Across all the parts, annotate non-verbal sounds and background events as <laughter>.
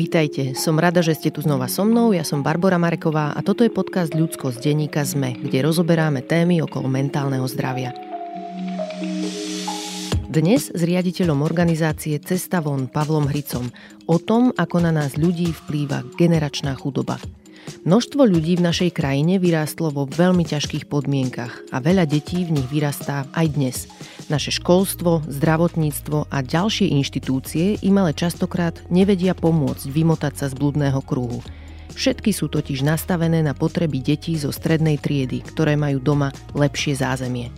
Vítajte, som rada, že ste tu znova so mnou, ja som Barbara Mareková a toto je podcast Ľudsko z denníka ZME, kde rozoberáme témy okolo mentálneho zdravia. Dnes s riaditeľom organizácie Cesta von Pavlom Hricom o tom, ako na nás ľudí vplýva generačná chudoba. Množstvo ľudí v našej krajine vyrástlo vo veľmi ťažkých podmienkach a veľa detí v nich vyrastá aj dnes – naše školstvo, zdravotníctvo a ďalšie inštitúcie im ale častokrát nevedia pomôcť vymotať sa z blúdneho kruhu. Všetky sú totiž nastavené na potreby detí zo strednej triedy, ktoré majú doma lepšie zázemie.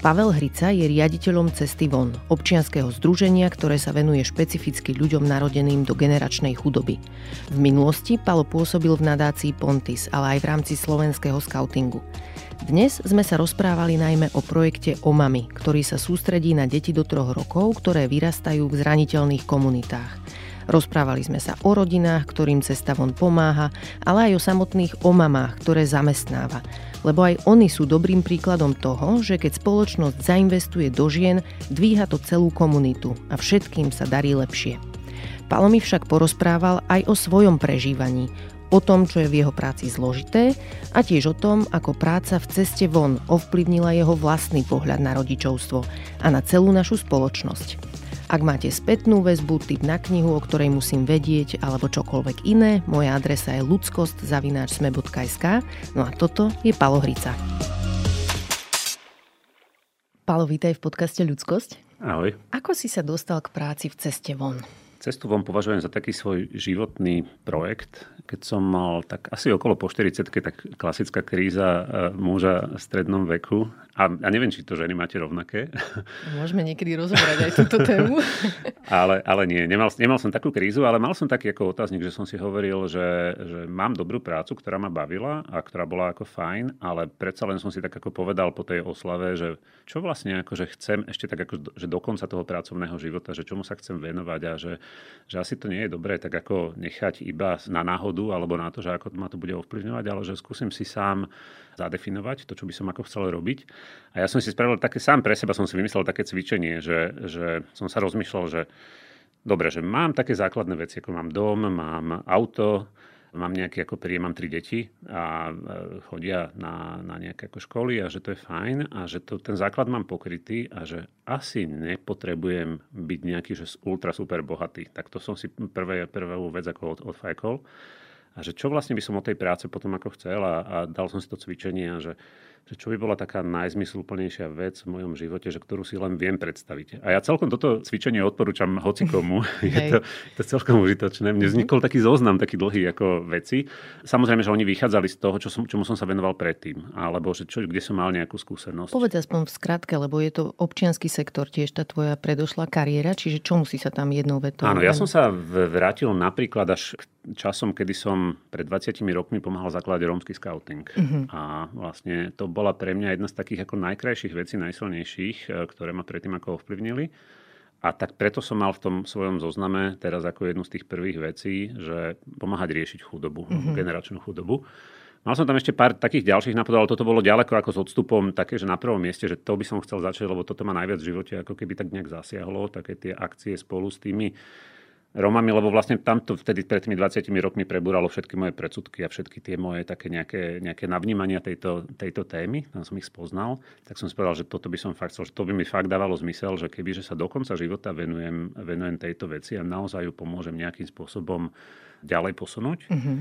Pavel Hrica je riaditeľom Cesty von, občianskeho združenia, ktoré sa venuje špecificky ľuďom narodeným do generačnej chudoby. V minulosti Palo pôsobil v nadácii Pontis, ale aj v rámci slovenského skautingu. Dnes sme sa rozprávali najmä o projekte OMAMI, ktorý sa sústredí na deti do troch rokov, ktoré vyrastajú v zraniteľných komunitách. Rozprávali sme sa o rodinách, ktorým cesta von pomáha, ale aj o samotných omamách, ktoré zamestnáva. Lebo aj oni sú dobrým príkladom toho, že keď spoločnosť zainvestuje do žien, dvíha to celú komunitu a všetkým sa darí lepšie. Palo mi však porozprával aj o svojom prežívaní, o tom, čo je v jeho práci zložité a tiež o tom, ako práca v ceste von ovplyvnila jeho vlastný pohľad na rodičovstvo a na celú našu spoločnosť. Ak máte spätnú väzbu, tip na knihu, o ktorej musím vedieť, alebo čokoľvek iné, moja adresa je ludskost.sme.sk No a toto je Palo Hrica. Palo, vítaj v podcaste Ľudskosť. Ahoj. Ako si sa dostal k práci v ceste von? Cestu von považujem za taký svoj životný projekt. Keď som mal tak asi okolo po 40 tak klasická kríza e, muža v strednom veku. A, a neviem, či to ženy máte rovnaké. <laughs> Môžeme niekedy rozobrať aj túto tému. <laughs> ale, ale nie, nemal, nemal som takú krízu, ale mal som taký ako otáznik, že som si hovoril, že, že mám dobrú prácu, ktorá ma bavila a ktorá bola ako fajn, ale predsa len som si tak ako povedal po tej oslave, že čo vlastne akože chcem ešte tak ako, že do konca toho pracovného života, že čomu sa chcem venovať a že že asi to nie je dobré tak ako nechať iba na náhodu alebo na to, že ako ma to bude ovplyvňovať, ale že skúsim si sám zadefinovať to, čo by som ako chcel robiť. A ja som si spravil také sám pre seba, som si vymyslel také cvičenie, že, že som sa rozmýšľal, že dobre, že mám také základné veci, ako mám dom, mám auto, mám nejaké ako príjem, mám tri deti a chodia na, na nejaké ako školy a že to je fajn a že to, ten základ mám pokrytý a že asi nepotrebujem byť nejaký že ultra super bohatý. Tak to som si prvé, prvú vec ako od, odfajkol. A že čo vlastne by som od tej práce potom ako chcel a, a dal som si to cvičenie a že že čo by bola taká najzmysluplnejšia vec v mojom živote, že ktorú si len viem predstaviť. A ja celkom toto cvičenie odporúčam hocikomu. <laughs> je, to, je to celkom užitočné. Mne vznikol taký zoznam, taký dlhý ako veci. Samozrejme, že oni vychádzali z toho, čo som, čomu som sa venoval predtým. Alebo že čo, kde som mal nejakú skúsenosť. Povedz aspoň v skratke, lebo je to občianský sektor tiež tá tvoja predošlá kariéra, čiže čo musí sa tam jednou vetou? Áno, ja som sa vrátil napríklad až k časom, kedy som pred 20 rokmi pomáhal zakladať rómsky scouting. Uh-huh. A vlastne to bola pre mňa jedna z takých ako najkrajších vecí, najsilnejších, e, ktoré ma predtým ako ovplyvnili. A tak preto som mal v tom svojom zozname teraz ako jednu z tých prvých vecí, že pomáhať riešiť chudobu, mm-hmm. generačnú chudobu. Mal som tam ešte pár takých ďalších nápadov, ale toto bolo ďaleko ako s odstupom také, že na prvom mieste, že to by som chcel začať, lebo toto ma najviac v živote ako keby tak nejak zasiahlo, také tie akcie spolu s tými Romami, lebo vlastne tamto vtedy pred tými 20 rokmi prebúralo všetky moje predsudky a všetky tie moje také nejaké, nejaké navnímania tejto, tejto témy, tam som ich spoznal, tak som si povedal, že toto by som fakt chcel, že to by mi fakt dávalo zmysel, že keby že sa do konca života venujem, venujem tejto veci a naozaj ju pomôžem nejakým spôsobom ďalej posunúť. Mm-hmm.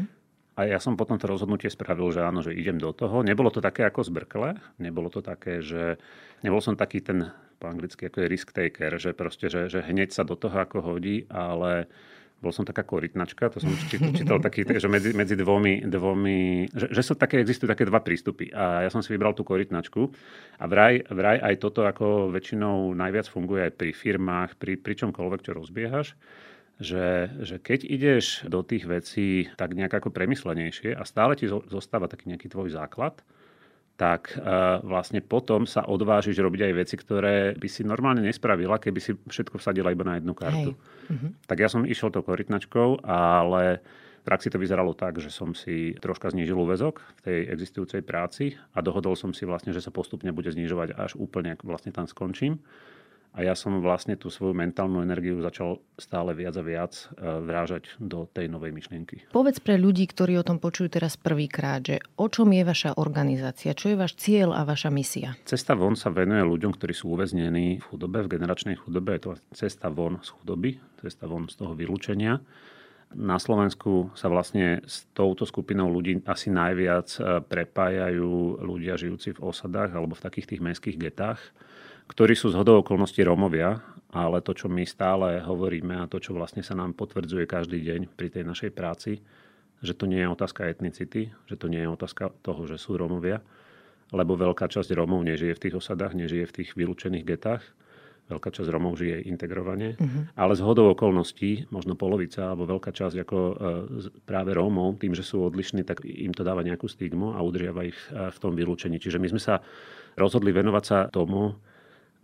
A ja som potom to rozhodnutie spravil, že áno, že idem do toho. Nebolo to také ako zbrkle, nebolo to také, že nebol som taký ten po anglicky ako je risk taker, že proste, že, že hneď sa do toho ako hodí, ale bol som taká korytnačka, to som čítal <laughs> taký, že medzi, medzi dvomi, dvomi že, že sú také, existujú také dva prístupy. A ja som si vybral tú korytnačku a vraj, vraj aj toto ako väčšinou najviac funguje aj pri firmách, pri, pri čomkoľvek, čo rozbiehaš, že, že keď ideš do tých vecí tak nejak ako premyslenejšie a stále ti zostáva taký nejaký tvoj základ, tak uh, vlastne potom sa odvážiš robiť aj veci, ktoré by si normálne nespravila, keby si všetko vsadila iba na jednu kartu. Uh-huh. Tak ja som išiel tou korytnačkou, ale v praxi to vyzeralo tak, že som si troška znížil úvezok v tej existujúcej práci a dohodol som si vlastne, že sa postupne bude znižovať až úplne, vlastne tam skončím. A ja som vlastne tú svoju mentálnu energiu začal stále viac a viac e, vrážať do tej novej myšlienky. Povedz pre ľudí, ktorí o tom počujú teraz prvýkrát, že o čom je vaša organizácia, čo je váš cieľ a vaša misia? Cesta von sa venuje ľuďom, ktorí sú uväznení v chudobe, v generačnej chudobe. Je to cesta von z chudoby, cesta von z toho vylúčenia. Na Slovensku sa vlastne s touto skupinou ľudí asi najviac e, prepájajú ľudia žijúci v osadách alebo v takých tých mestských getách ktorí sú z hodou okolností Rómovia, ale to, čo my stále hovoríme a to, čo vlastne sa nám potvrdzuje každý deň pri tej našej práci, že to nie je otázka etnicity, že to nie je otázka toho, že sú Rómovia, lebo veľká časť Rómov nežije v tých osadách, nežije v tých vylúčených getách. Veľká časť Rómov žije integrovane, uh-huh. ale z hodou okolností, možno polovica alebo veľká časť ako e, práve Rómov, tým, že sú odlišní, tak im to dáva nejakú stigmu a udržiava ich e, v tom vylúčení. Čiže my sme sa rozhodli venovať sa tomu,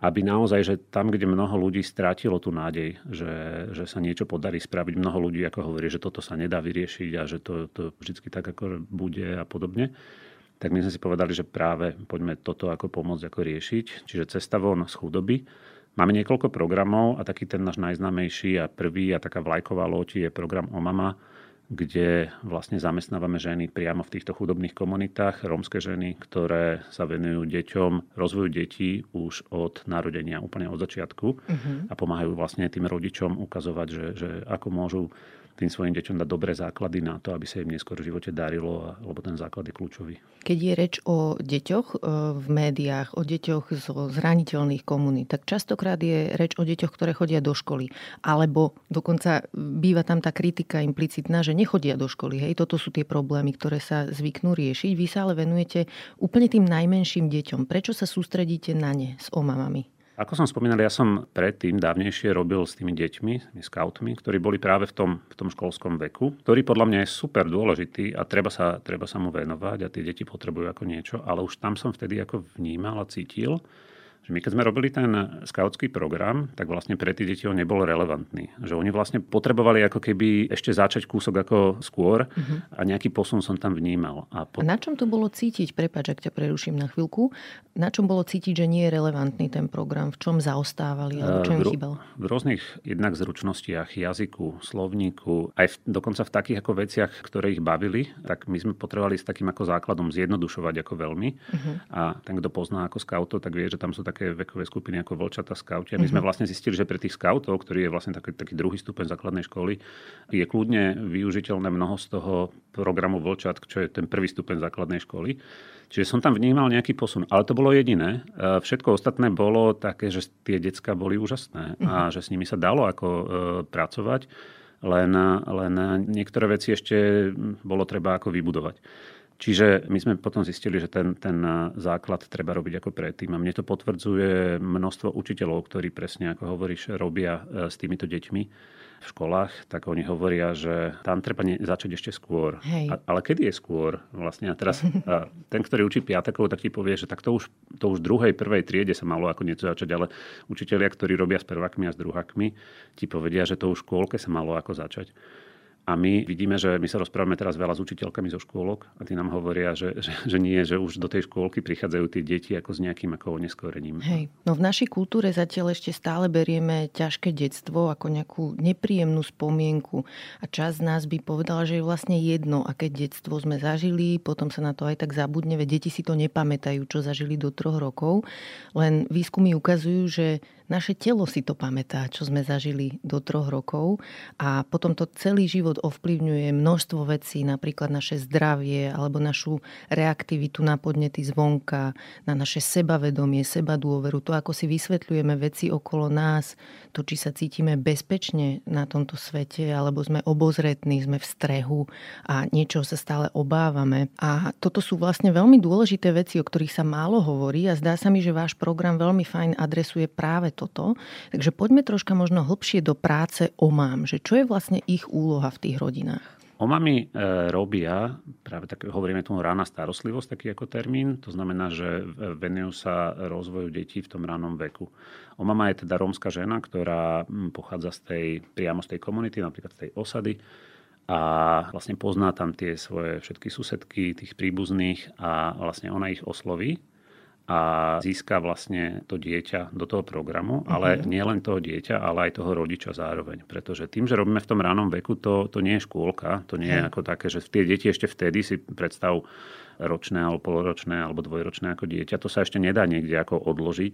aby naozaj, že tam, kde mnoho ľudí strátilo tú nádej, že, že sa niečo podarí spraviť, mnoho ľudí ako hovorí, že toto sa nedá vyriešiť a že to, to vždy tak ako bude a podobne, tak my sme si povedali, že práve poďme toto ako pomôcť, ako riešiť. Čiže cesta von z chudoby. Máme niekoľko programov a taký ten náš najznámejší a prvý a taká vlajková loď je program Omama, kde vlastne zamestnávame ženy priamo v týchto chudobných komunitách, rómske ženy, ktoré sa venujú deťom, rozvoju detí už od narodenia, úplne od začiatku uh-huh. a pomáhajú vlastne tým rodičom ukazovať, že, že ako môžu tým svojim deťom dať dobré základy na to, aby sa im neskôr v živote darilo, lebo ten základ je kľúčový. Keď je reč o deťoch e, v médiách, o deťoch zo zraniteľných komunít, tak častokrát je reč o deťoch, ktoré chodia do školy. Alebo dokonca býva tam tá kritika implicitná, že nechodia do školy. Hej, toto sú tie problémy, ktoré sa zvyknú riešiť. Vy sa ale venujete úplne tým najmenším deťom. Prečo sa sústredíte na ne s omamami? Ako som spomínal, ja som predtým dávnejšie robil s tými deťmi, s tými scoutmi, ktorí boli práve v tom, v tom školskom veku, ktorý podľa mňa je super dôležitý a treba sa, treba sa mu venovať a tie deti potrebujú ako niečo, ale už tam som vtedy ako vnímal a cítil, že my keď sme robili ten skautský program, tak vlastne pre tie deti on nebol relevantný. Že oni vlastne potrebovali ako keby ešte začať kúsok ako skôr uh-huh. a nejaký posun som tam vnímal. A, po... a na čom to bolo cítiť, prepáč, ak ťa preruším na chvíľku, na čom bolo cítiť, že nie je relevantný ten program? V čom zaostávali alebo čo im chýbal? V rôznych jednak zručnostiach, jazyku, slovníku, aj v, dokonca v takých ako veciach, ktoré ich bavili, tak my sme potrebovali s takým ako základom zjednodušovať ako veľmi. Uh-huh. A ten, kto pozná ako scoutov, tak vie, že tam sú tak také vekové skupiny ako Volčata skauti. A my sme mhm. vlastne zistili, že pre tých skautov, ktorý je vlastne taký, taký druhý stupeň základnej školy, je kľudne využiteľné mnoho z toho programu Volčat, čo je ten prvý stupeň základnej školy. Čiže som tam vnímal nejaký posun. Ale to bolo jediné. E, všetko ostatné bolo také, že tie decka boli úžasné a mhm. že s nimi sa dalo ako e, pracovať. Len, len niektoré veci ešte bolo treba ako vybudovať. Čiže my sme potom zistili, že ten, ten základ treba robiť ako predtým. A mne to potvrdzuje množstvo učiteľov, ktorí presne, ako hovoríš, robia e, s týmito deťmi v školách, tak oni hovoria, že tam treba ne- začať ešte skôr. A, ale kedy je skôr? Vlastne a teraz a <laughs> ten, ktorý učí piatakov, tak ti povie, že tak to už, to už druhej, prvej triede sa malo ako niečo začať, ale učiteľia, ktorí robia s prvakmi a s druhákmi, ti povedia, že to už v škôlke sa malo ako začať. A my vidíme, že my sa rozprávame teraz veľa s učiteľkami zo škôlok a tí nám hovoria, že, že, že nie, že už do tej škôlky prichádzajú tie deti ako s nejakým ako oneskorením. Hej, no v našej kultúre zatiaľ ešte stále berieme ťažké detstvo ako nejakú nepríjemnú spomienku a čas z nás by povedala, že je vlastne jedno, aké detstvo sme zažili, potom sa na to aj tak zabudne, veď deti si to nepamätajú, čo zažili do troch rokov. Len výskumy ukazujú, že naše telo si to pamätá, čo sme zažili do troch rokov a potom to celý život ovplyvňuje množstvo vecí, napríklad naše zdravie alebo našu reaktivitu na podnety zvonka, na naše sebavedomie, seba dôveru, to ako si vysvetľujeme veci okolo nás, to či sa cítime bezpečne na tomto svete alebo sme obozretní, sme v strehu a niečo sa stále obávame. A toto sú vlastne veľmi dôležité veci, o ktorých sa málo hovorí a zdá sa mi, že váš program veľmi fajn adresuje práve toto. Takže poďme troška možno hlbšie do práce OMAM, že čo je vlastne ich úloha v tých rodinách? OMAMy e, robia, práve tak hovoríme tomu rána starostlivosť, taký ako termín, to znamená, že venujú sa rozvoju detí v tom ránom veku. OMAMA je teda rómska žena, ktorá pochádza z tej, priamo z tej komunity, napríklad z tej osady a vlastne pozná tam tie svoje všetky susedky, tých príbuzných a vlastne ona ich osloví a získa vlastne to dieťa do toho programu, ale uh-huh. nie len toho dieťa, ale aj toho rodiča zároveň. Pretože tým, že robíme v tom ránom veku, to, to nie je škôlka, to nie je ako také, že tie deti ešte vtedy si predstav ročné alebo poloročné alebo dvojročné ako dieťa. To sa ešte nedá niekde ako odložiť.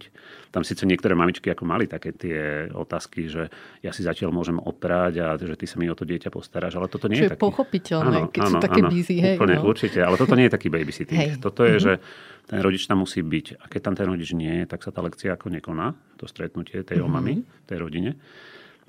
Tam síce niektoré mamičky ako mali také tie otázky, že ja si zatiaľ môžem oprať a že ty sa mi o to dieťa postaráš, ale toto nie Čo je, je taký... pochopiteľné, áno, keď áno, sú také áno, busy. Hej, úplne, no. určite, ale toto nie je taký babysitting. Hej. Toto je, mm-hmm. že ten rodič tam musí byť. A keď tam ten rodič nie je, tak sa tá lekcia ako nekoná, to stretnutie tej mm-hmm. omamy, tej rodine.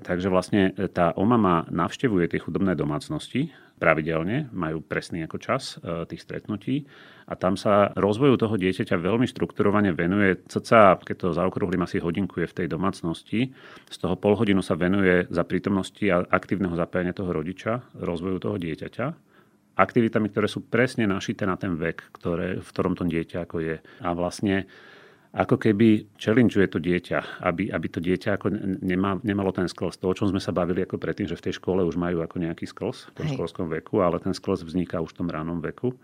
Takže vlastne tá omama navštevuje tie chudobné domácnosti pravidelne, majú presný ako čas e, tých stretnutí a tam sa rozvoju toho dieťaťa veľmi štrukturovane venuje. Cca, keď to zaokrúhlim, asi hodinku je v tej domácnosti. Z toho pol hodinu sa venuje za prítomnosti a aktívneho zapájania toho rodiča, rozvoju toho dieťaťa aktivitami, ktoré sú presne našité na ten vek, ktoré, v ktorom to dieťa ako je. A vlastne ako keby challengeuje to dieťa, aby, aby to dieťa ako nemá, nemalo ten sklz. To, o čom sme sa bavili ako predtým, že v tej škole už majú ako nejaký sklz v tom Hej. školskom veku, ale ten sklz vzniká už v tom ránom veku.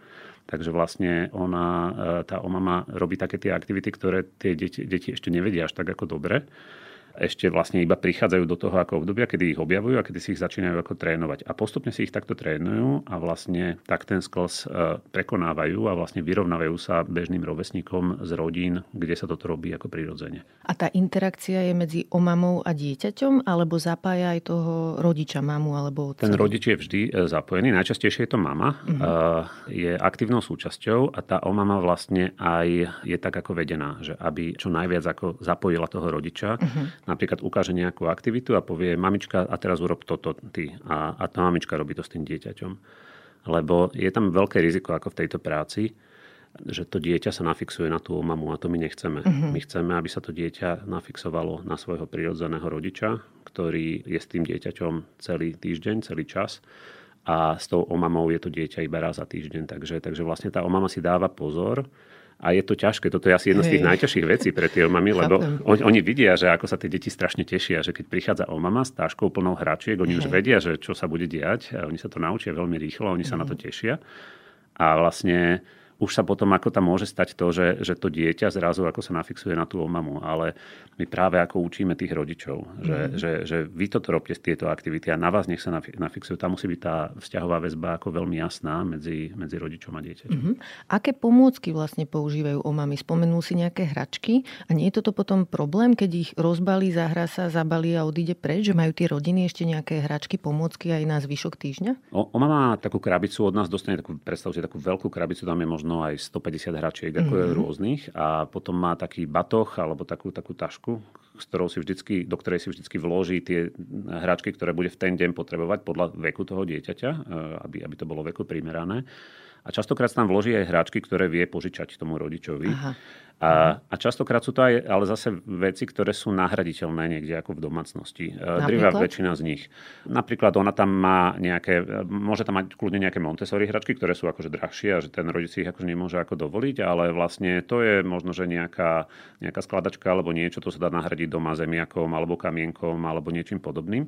Takže vlastne ona, e, tá omama robí také tie aktivity, ktoré tie deti, deti ešte nevedia až tak ako dobre ešte vlastne iba prichádzajú do toho ako obdobia, kedy ich objavujú a kedy si ich začínajú ako trénovať. A postupne si ich takto trénujú a vlastne tak ten sklz e, prekonávajú a vlastne vyrovnávajú sa bežným rovesníkom z rodín, kde sa toto robí ako prirodzene. A tá interakcia je medzi omamou a dieťaťom alebo zapája aj toho rodiča, mamu alebo otca? Ten rodič je vždy e, zapojený, najčastejšie je to mama, uh-huh. je aktívnou súčasťou a tá omama vlastne aj je tak ako vedená, že aby čo najviac ako zapojila toho rodiča. Uh-huh napríklad ukáže nejakú aktivitu a povie, mamička, a teraz urob toto ty. A, a tá mamička robí to s tým dieťaťom. Lebo je tam veľké riziko ako v tejto práci, že to dieťa sa nafixuje na tú mamu a to my nechceme. Uh-huh. My chceme, aby sa to dieťa nafixovalo na svojho prirodzeného rodiča, ktorý je s tým dieťaťom celý týždeň, celý čas a s tou omamou je to dieťa iba raz za týždeň. Takže, takže vlastne tá omama si dáva pozor, a je to ťažké. Toto je asi jedna z tých najťažších vecí pre tie mami, lebo oni, oni vidia, že ako sa tie deti strašne tešia, že keď prichádza o mama s táškou plnou hračiek, oni Hej. už vedia, že čo sa bude diať. Oni sa to naučia veľmi rýchlo, oni sa mm. na to tešia. A vlastne už sa potom ako tam môže stať to, že, že to dieťa zrazu ako sa nafixuje na tú omamu. Ale my práve ako učíme tých rodičov, že, mm. že, že vy toto robte tieto aktivity a na vás nech sa nafixujú. Tam musí byť tá vzťahová väzba ako veľmi jasná medzi, medzi rodičom a dieťaťom. Mm-hmm. Aké pomôcky vlastne používajú omamy? Spomenul si nejaké hračky a nie je toto potom problém, keď ich rozbalí, zahrá sa, zabalí a odíde preč, že majú tie rodiny ešte nejaké hračky, pomôcky aj na zvyšok týždňa? O, oma má takú krabicu od nás, dostane takú, predstavte takú veľkú krabicu, tam je možno možno aj 150 hračiek ako mm-hmm. rôznych a potom má taký batoh alebo takú, takú tašku, s ktorou si vždycky, do ktorej si vždycky vloží tie hračky, ktoré bude v ten deň potrebovať podľa veku toho dieťaťa, e, aby, aby to bolo veku primerané. A častokrát sa tam vloží aj hráčky, ktoré vie požičať tomu rodičovi. Aha. A, a častokrát sú to aj ale zase veci, ktoré sú nahraditeľné niekde ako v domácnosti. E, Drivá väčšina z nich. Napríklad ona tam má nejaké, môže tam mať kľudne nejaké Montessori hračky, ktoré sú akože drahšie a že ten rodič si ich akože nemôže ako dovoliť, ale vlastne to je možno, že nejaká, nejaká skladačka alebo niečo, to sa dá nahradiť doma zemiakom alebo kamienkom alebo niečím podobným.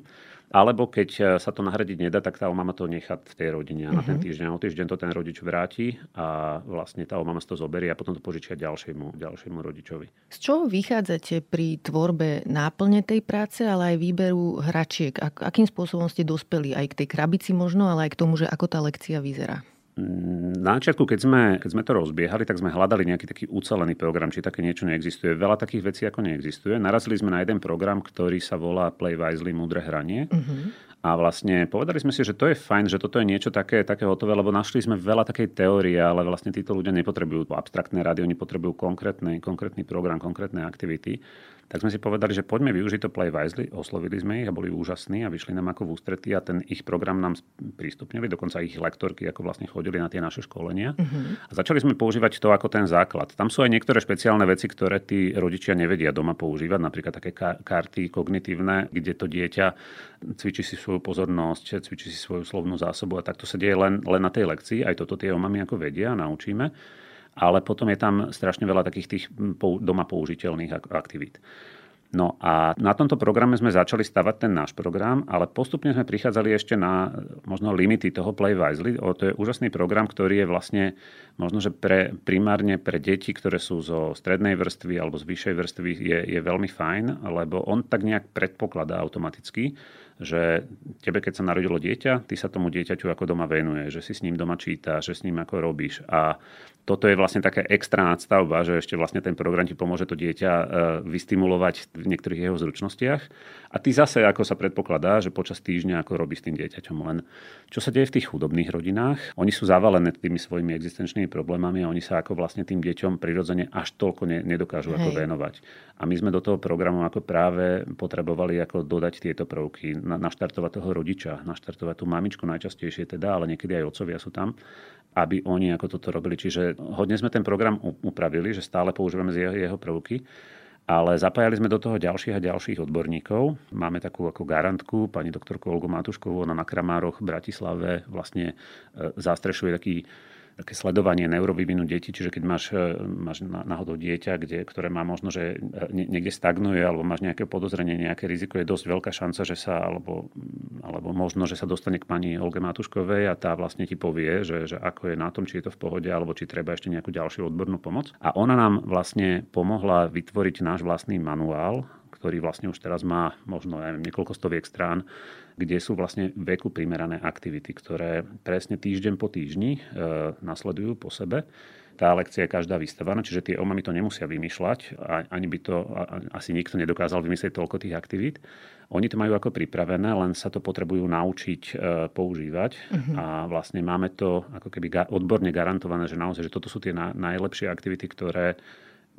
Alebo keď e, sa to nahradiť nedá, tak tá mama to nechá v tej rodine a na ten mhm. týždeň. O týždeň to ten rodič vráti a vlastne tá mama to zoberie a potom to požičia ďalšiemu, ďalšiemu rodičovi. Z čoho vychádzate pri tvorbe náplne tej práce, ale aj výberu hračiek? Akým spôsobom ste dospeli aj k tej krabici možno, ale aj k tomu, že ako tá lekcia vyzerá? Na začiatku, keď sme, keď sme to rozbiehali, tak sme hľadali nejaký taký ucelený program, či také niečo neexistuje. Veľa takých vecí ako neexistuje. Narazili sme na jeden program, ktorý sa volá Play Wisely, múdre hranie. Uh-huh. A vlastne povedali sme si, že to je fajn, že toto je niečo také, také hotové, lebo našli sme veľa takej teórie, ale vlastne títo ľudia nepotrebujú abstraktné rady, oni potrebujú konkrétny, konkrétny program, konkrétne aktivity. Tak sme si povedali, že poďme využiť to Play Wisely, oslovili sme ich a boli úžasní a vyšli nám ako v ústretí a ten ich program nám prístupnili, dokonca ich lektorky ako vlastne chodili na tie naše školenia. Uh-huh. A začali sme používať to ako ten základ. Tam sú aj niektoré špeciálne veci, ktoré tí rodičia nevedia doma používať, napríklad také karty kognitívne, kde to dieťa cvičí si svoju pozornosť, cvičí si svoju slovnú zásobu a takto sa deje len, len na tej lekcii. Aj toto tie omamy ako vedia, naučíme ale potom je tam strašne veľa takých tých doma použiteľných aktivít. No a na tomto programe sme začali stavať ten náš program, ale postupne sme prichádzali ešte na možno limity toho Play Wisely. O, to je úžasný program, ktorý je vlastne možno, že pre, primárne pre deti, ktoré sú zo strednej vrstvy alebo z vyššej vrstvy je, je veľmi fajn, lebo on tak nejak predpokladá automaticky, že tebe, keď sa narodilo dieťa, ty sa tomu dieťaťu ako doma venuje, že si s ním doma číta, že s ním ako robíš. A toto je vlastne taká extra nadstavba, že ešte vlastne ten program ti pomôže to dieťa e, vystimulovať v niektorých jeho zručnostiach. A ty zase, ako sa predpokladá, že počas týždňa ako robíš s tým dieťaťom len. Čo sa deje v tých chudobných rodinách? Oni sú zavalené tými svojimi existenčnými problémami a oni sa ako vlastne tým deťom prirodzene až toľko ne, nedokážu Hej. ako venovať. A my sme do toho programu ako práve potrebovali ako dodať tieto prvky, na, naštartovať toho rodiča, naštartovať tú mamičku najčastejšie teda, ale niekedy aj otcovia sú tam, aby oni ako toto robili. Čiže hodne sme ten program upravili, že stále používame z jeho, jeho prvky ale zapájali sme do toho ďalších a ďalších odborníkov. Máme takú ako garantku, pani doktorku Olgu Matuškovú, ona na Kramároch v Bratislave vlastne e, zastrešuje taký také sledovanie neurovývinu detí, čiže keď máš, e, máš náhodou dieťa, kde, ktoré má možno, že e, niekde stagnuje alebo máš nejaké podozrenie, nejaké riziko, je dosť veľká šanca, že sa, alebo, alebo možno, že sa dostane k pani Olge Matuškovej a tá vlastne ti povie, že, že ako je na tom, či je to v pohode, alebo či treba ešte nejakú ďalšiu odbornú pomoc. A ona nám vlastne pomohla vytvoriť náš vlastný manuál, ktorý vlastne už teraz má možno neviem, niekoľko stoviek strán, kde sú vlastne veku primerané aktivity, ktoré presne týždeň po týždni e, nasledujú po sebe. Tá lekcia je každá vystavaná, čiže tie omamy to nemusia vymýšľať, ani by to asi nikto nedokázal vymyslieť toľko tých aktivít. Oni to majú ako pripravené, len sa to potrebujú naučiť e, používať uh-huh. a vlastne máme to ako keby ga- odborne garantované, že naozaj, že toto sú tie na- najlepšie aktivity, ktoré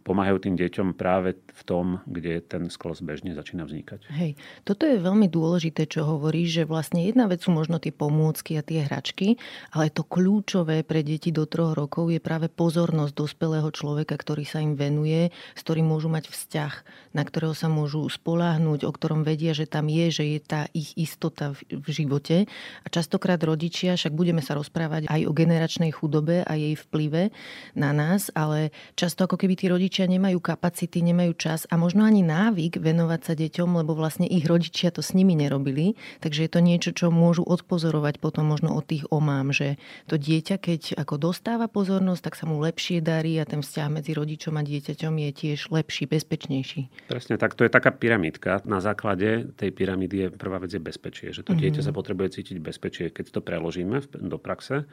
pomáhajú tým deťom práve v tom, kde ten sklos bežne začína vznikať. Hej, toto je veľmi dôležité, čo hovoríš, že vlastne jedna vec sú možno tie pomôcky a tie hračky, ale to kľúčové pre deti do troch rokov je práve pozornosť dospelého človeka, ktorý sa im venuje, s ktorým môžu mať vzťah, na ktorého sa môžu spoláhnuť, o ktorom vedia, že tam je, že je tá ich istota v živote. A častokrát rodičia, však budeme sa rozprávať aj o generačnej chudobe a jej vplyve na nás, ale často ako keby tí rodičia rodičia nemajú kapacity, nemajú čas a možno ani návyk venovať sa deťom, lebo vlastne ich rodičia to s nimi nerobili. Takže je to niečo, čo môžu odpozorovať potom možno od tých omám, že to dieťa, keď ako dostáva pozornosť, tak sa mu lepšie darí a ten vzťah medzi rodičom a dieťaťom je tiež lepší, bezpečnejší. Presne tak, to je taká pyramídka. Na základe tej pyramídy je prvá vec je bezpečie, že to mm-hmm. dieťa sa potrebuje cítiť bezpečie. Keď to preložíme do praxe,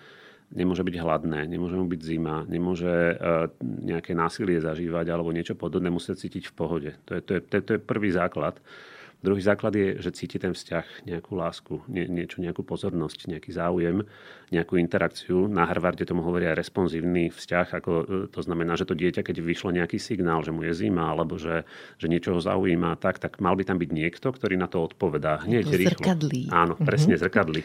nemôže byť hladné, nemôže mu byť zima, nemôže uh, nejaké násilie zažívať alebo niečo podobné, musí cítiť v pohode. To je, to, je, to, je, to je prvý základ. Druhý základ je, že cíti ten vzťah, nejakú lásku, nie, niečo, nejakú pozornosť, nejaký záujem, nejakú interakciu. Na Harvarde tomu hovoria responsívny vzťah, ako e, to znamená, že to dieťa, keď vyšlo nejaký signál, že mu je zima, alebo že, že niečo ho zaujíma, tak, tak mal by tam byť niekto, ktorý na to odpovedá hneď rýchlo. Zrkadlí. Áno, presne, mm-hmm. zrkadlí.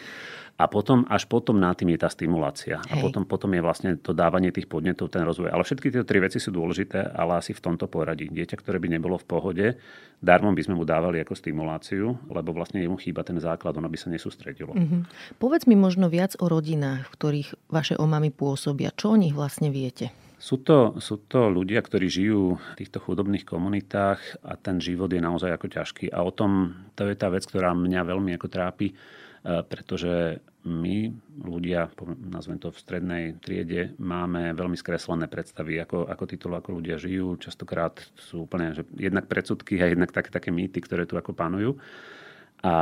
A potom, až potom na tým je tá stimulácia. Hej. A potom, potom je vlastne to dávanie tých podnetov, ten rozvoj. Ale všetky tieto tri veci sú dôležité, ale asi v tomto poradí. Dieťa, ktoré by nebolo v pohode, darmo by sme mu dávali ako stimuláciu, lebo vlastne jemu chýba ten základ, ono by sa nesústredilo. Mm-hmm. Povedz mi možno viac o rodinách, v ktorých vaše omamy pôsobia. Čo o nich vlastne viete? Sú to, sú to ľudia, ktorí žijú v týchto chudobných komunitách a ten život je naozaj ako ťažký. A o tom, to je tá vec, ktorá mňa veľmi ako trápi E, pretože my, ľudia, nazvem to v strednej triede, máme veľmi skreslené predstavy, ako, ako títo ako ľudia žijú. Častokrát sú úplne že jednak predsudky a jednak také, také mýty, ktoré tu ako panujú. A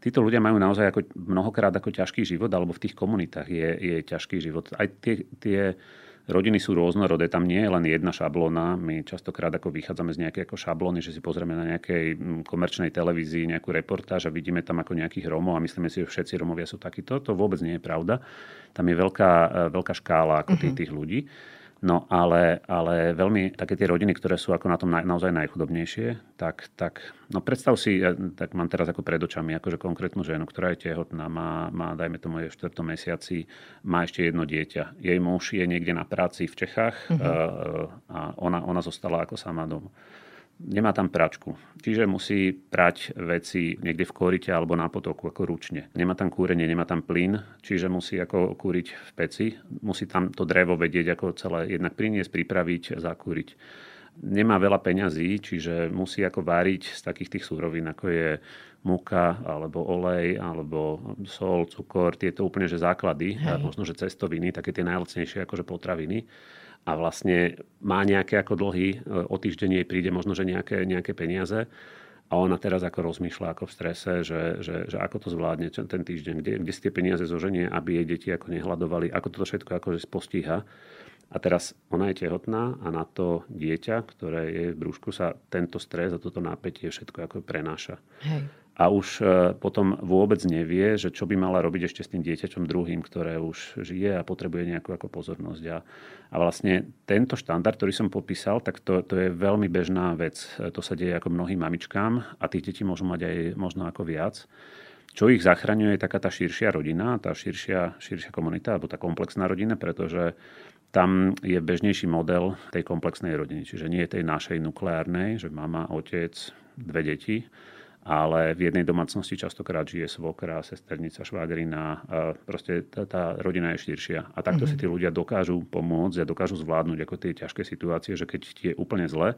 títo ľudia majú naozaj ako, mnohokrát ako ťažký život, alebo v tých komunitách je, je ťažký život. Aj tie, tie rodiny sú rôznorodé, tam nie je len jedna šablóna. My častokrát ako vychádzame z nejakej ako šablóny, že si pozrieme na nejakej mm, komerčnej televízii nejakú reportáž a vidíme tam ako nejakých Romov a myslíme si, že všetci Romovia sú takíto. To vôbec nie je pravda. Tam je veľká, e, veľká škála ako tých, mhm. tých ľudí. No ale, ale veľmi také tie rodiny, ktoré sú ako na tom na, naozaj najchudobnejšie, tak, tak no predstav si, ja, tak mám teraz ako pred očami akože konkrétnu ženu, ktorá je tehotná, má, má dajme tomu je v 4. mesiaci, má ešte jedno dieťa. Jej muž je niekde na práci v Čechách uh-huh. a ona, ona zostala ako sama doma nemá tam pračku. Čiže musí prať veci niekde v korite alebo na potoku ako ručne. Nemá tam kúrenie, nemá tam plyn, čiže musí ako kúriť v peci. Musí tam to drevo vedieť ako celé jednak priniesť, pripraviť, zakúriť. nemá veľa peňazí, čiže musí ako váriť z takých tých súrovín, ako je múka, alebo olej, alebo sol, cukor, tieto úplne že základy, Hej. možno že cestoviny, také tie najlacnejšie akože potraviny. A vlastne má nejaké ako dlhy, o týždeň jej príde možno, že nejaké, nejaké peniaze. A ona teraz ako rozmýšľa ako v strese, že, že, že ako to zvládne ten týždeň, kde, kde si tie peniaze zoženie, aby jej deti ako nehľadovali, ako toto všetko akože postíha. A teraz ona je tehotná a na to dieťa, ktoré je v brúšku, sa tento stres a toto napätie všetko ako prenáša. Hej. A už e, potom vôbec nevie, že čo by mala robiť ešte s tým dieťaťom druhým, ktoré už žije a potrebuje nejakú ako pozornosť. A, a vlastne tento štandard, ktorý som popísal, tak to, to je veľmi bežná vec. E, to sa deje ako mnohým mamičkám a tých detí môžu mať aj možno ako viac. Čo ich zachraňuje je taká tá širšia rodina, tá širšia, širšia komunita, alebo tá komplexná rodina, pretože tam je bežnejší model tej komplexnej rodiny. Čiže nie tej našej nukleárnej, že mama, otec, dve deti, ale v jednej domácnosti častokrát žije svokra, sesternica, švagrina. Proste tá, tá rodina je širšia. A takto mm-hmm. si tí ľudia dokážu pomôcť a dokážu zvládnuť ako tie ťažké situácie, že keď ti je úplne zle,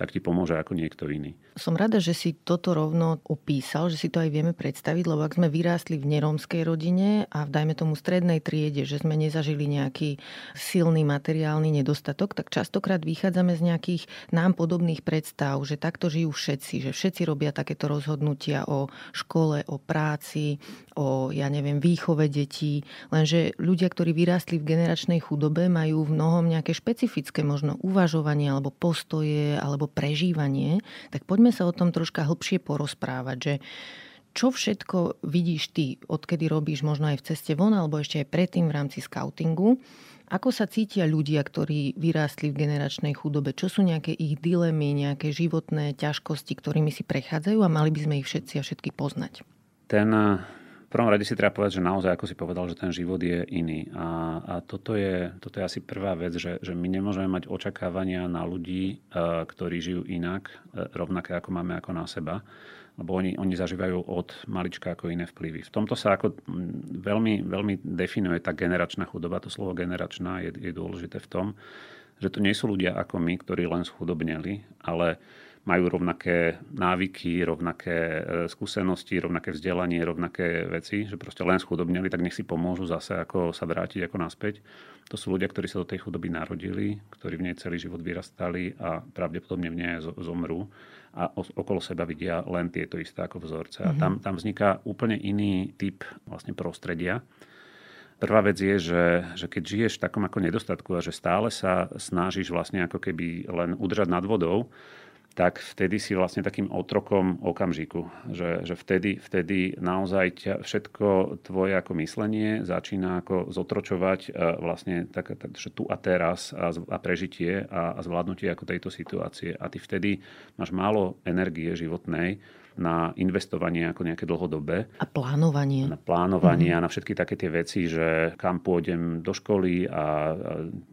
tak ti pomôže ako niekto iný. Som rada, že si toto rovno opísal, že si to aj vieme predstaviť, lebo ak sme vyrástli v nerómskej rodine a v dajme tomu strednej triede, že sme nezažili nejaký silný materiálny nedostatok, tak častokrát vychádzame z nejakých nám podobných predstav, že takto žijú všetci, že všetci robia takéto rozhodnutia o škole, o práci, o, ja neviem, výchove detí, lenže ľudia, ktorí vyrástli v generačnej chudobe, majú v mnohom nejaké špecifické možno uvažovanie alebo postoje alebo prežívanie, tak poďme sa o tom troška hlbšie porozprávať, že čo všetko vidíš ty, odkedy robíš možno aj v ceste von, alebo ešte aj predtým v rámci scoutingu, ako sa cítia ľudia, ktorí vyrástli v generačnej chudobe? Čo sú nejaké ich dilemy, nejaké životné ťažkosti, ktorými si prechádzajú a mali by sme ich všetci a všetky poznať? Ten prvom rade si treba povedať, že naozaj, ako si povedal, že ten život je iný. A, a toto, je, toto je asi prvá vec, že, že my nemôžeme mať očakávania na ľudí, uh, ktorí žijú inak, uh, rovnaké ako máme ako na seba lebo oni, oni zažívajú od malička ako iné vplyvy. V tomto sa ako veľmi, veľmi definuje tá generačná chudoba. To slovo generačná je, je dôležité v tom, že to nie sú ľudia ako my, ktorí len schudobneli, ale majú rovnaké návyky, rovnaké e, skúsenosti, rovnaké vzdelanie, rovnaké veci, že proste len schudobnili, tak nech si pomôžu zase ako sa vrátiť ako naspäť. To sú ľudia, ktorí sa do tej chudoby narodili, ktorí v nej celý život vyrastali a pravdepodobne v nej zomrú a okolo seba vidia len tieto isté ako vzorce. Mm-hmm. A tam, tam vzniká úplne iný typ vlastne prostredia. Prvá vec je, že, že keď žiješ v takom ako nedostatku a že stále sa snažíš vlastne ako keby len udržať nad vodou, tak vtedy si vlastne takým otrokom okamžiku. Že, že vtedy, vtedy naozaj ťa, všetko tvoje ako myslenie začína ako zotročovať e, vlastne tak, tak, že tu a teraz a, a prežitie a, a zvládnutie ako tejto situácie. A ty vtedy máš málo energie životnej, na investovanie ako nejaké dlhodobé. A plánovanie. Na plánovanie mm-hmm. a na všetky také tie veci, že kam pôjdem do školy a,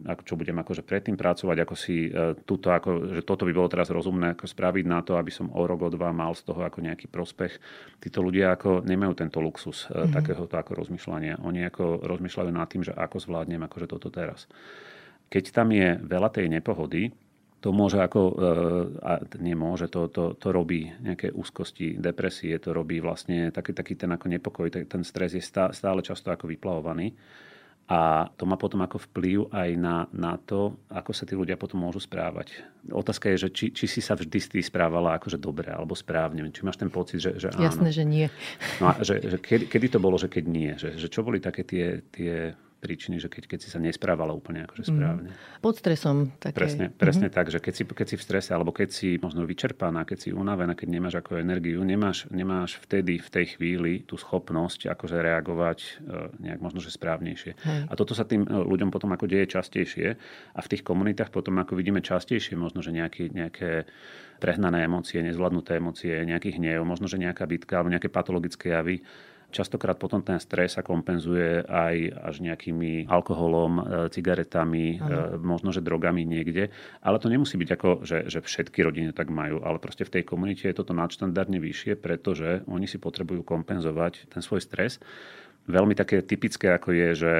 a čo budem akože predtým pracovať, ako si uh, tuto, ako, že toto by bolo teraz rozumné ako spraviť na to, aby som o rok, o dva mal z toho ako nejaký prospech. Títo ľudia ako nemajú tento luxus mm-hmm. takéhoto ako rozmýšľania. Oni ako rozmýšľajú nad tým, že ako zvládnem akože toto teraz. Keď tam je veľa tej nepohody, to môže ako, e, a nie môže, to, to, to robí nejaké úzkosti, depresie, to robí vlastne taký, taký ten ako nepokoj, ten stres je stále často ako vyplavovaný. A to má potom ako vplyv aj na, na to, ako sa tí ľudia potom môžu správať. Otázka je, že či, či si sa vždy tý správala akože dobre alebo správne. Či máš ten pocit, že, že áno. Jasné, že nie. No a že, že kedy, kedy to bolo, že keď nie? Že, že čo boli také tie, tie príčiny, že keď, keď si sa nesprávala úplne akože mhm. správne. Mm. Pod stresom. Také. Presne, presne mm-hmm. tak, že keď si, keď si v strese, alebo keď si možno vyčerpaná, keď si unavená, keď nemáš ako energiu, nemáš, nemáš vtedy v tej chvíli tú schopnosť akože reagovať e, nejak možno, že správnejšie. Hej. A toto sa tým e, ľuďom potom ako deje častejšie a v tých komunitách potom ako vidíme častejšie možno, že nejaký, nejaké prehnané emócie, nezvládnuté emócie, nejaký hnev, možno, že nejaká bitka alebo nejaké patologické javy Častokrát potom ten stres sa kompenzuje aj až nejakými alkoholom, e, cigaretami, ano. E, možno, že drogami niekde. Ale to nemusí byť ako, že, že všetky rodiny tak majú, ale proste v tej komunite je toto nadštandardne vyššie, pretože oni si potrebujú kompenzovať ten svoj stres. Veľmi také typické ako je, že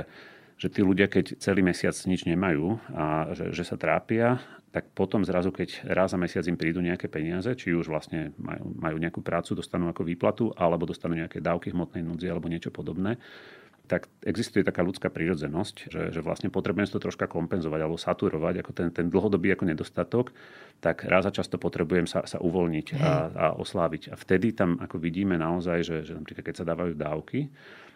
že tí ľudia, keď celý mesiac nič nemajú a že, že sa trápia tak potom zrazu, keď raz za mesiac im prídu nejaké peniaze, či už vlastne majú, majú nejakú prácu, dostanú ako výplatu, alebo dostanú nejaké dávky hmotnej núdzi alebo niečo podobné, tak existuje taká ľudská prírodzenosť, že, že vlastne potrebujem to troška kompenzovať alebo saturovať, ako ten, ten dlhodobý ako nedostatok, tak raz za často potrebujem sa, sa uvoľniť a, a osláviť. A vtedy tam ako vidíme naozaj, že, že napríklad keď sa dávajú dávky,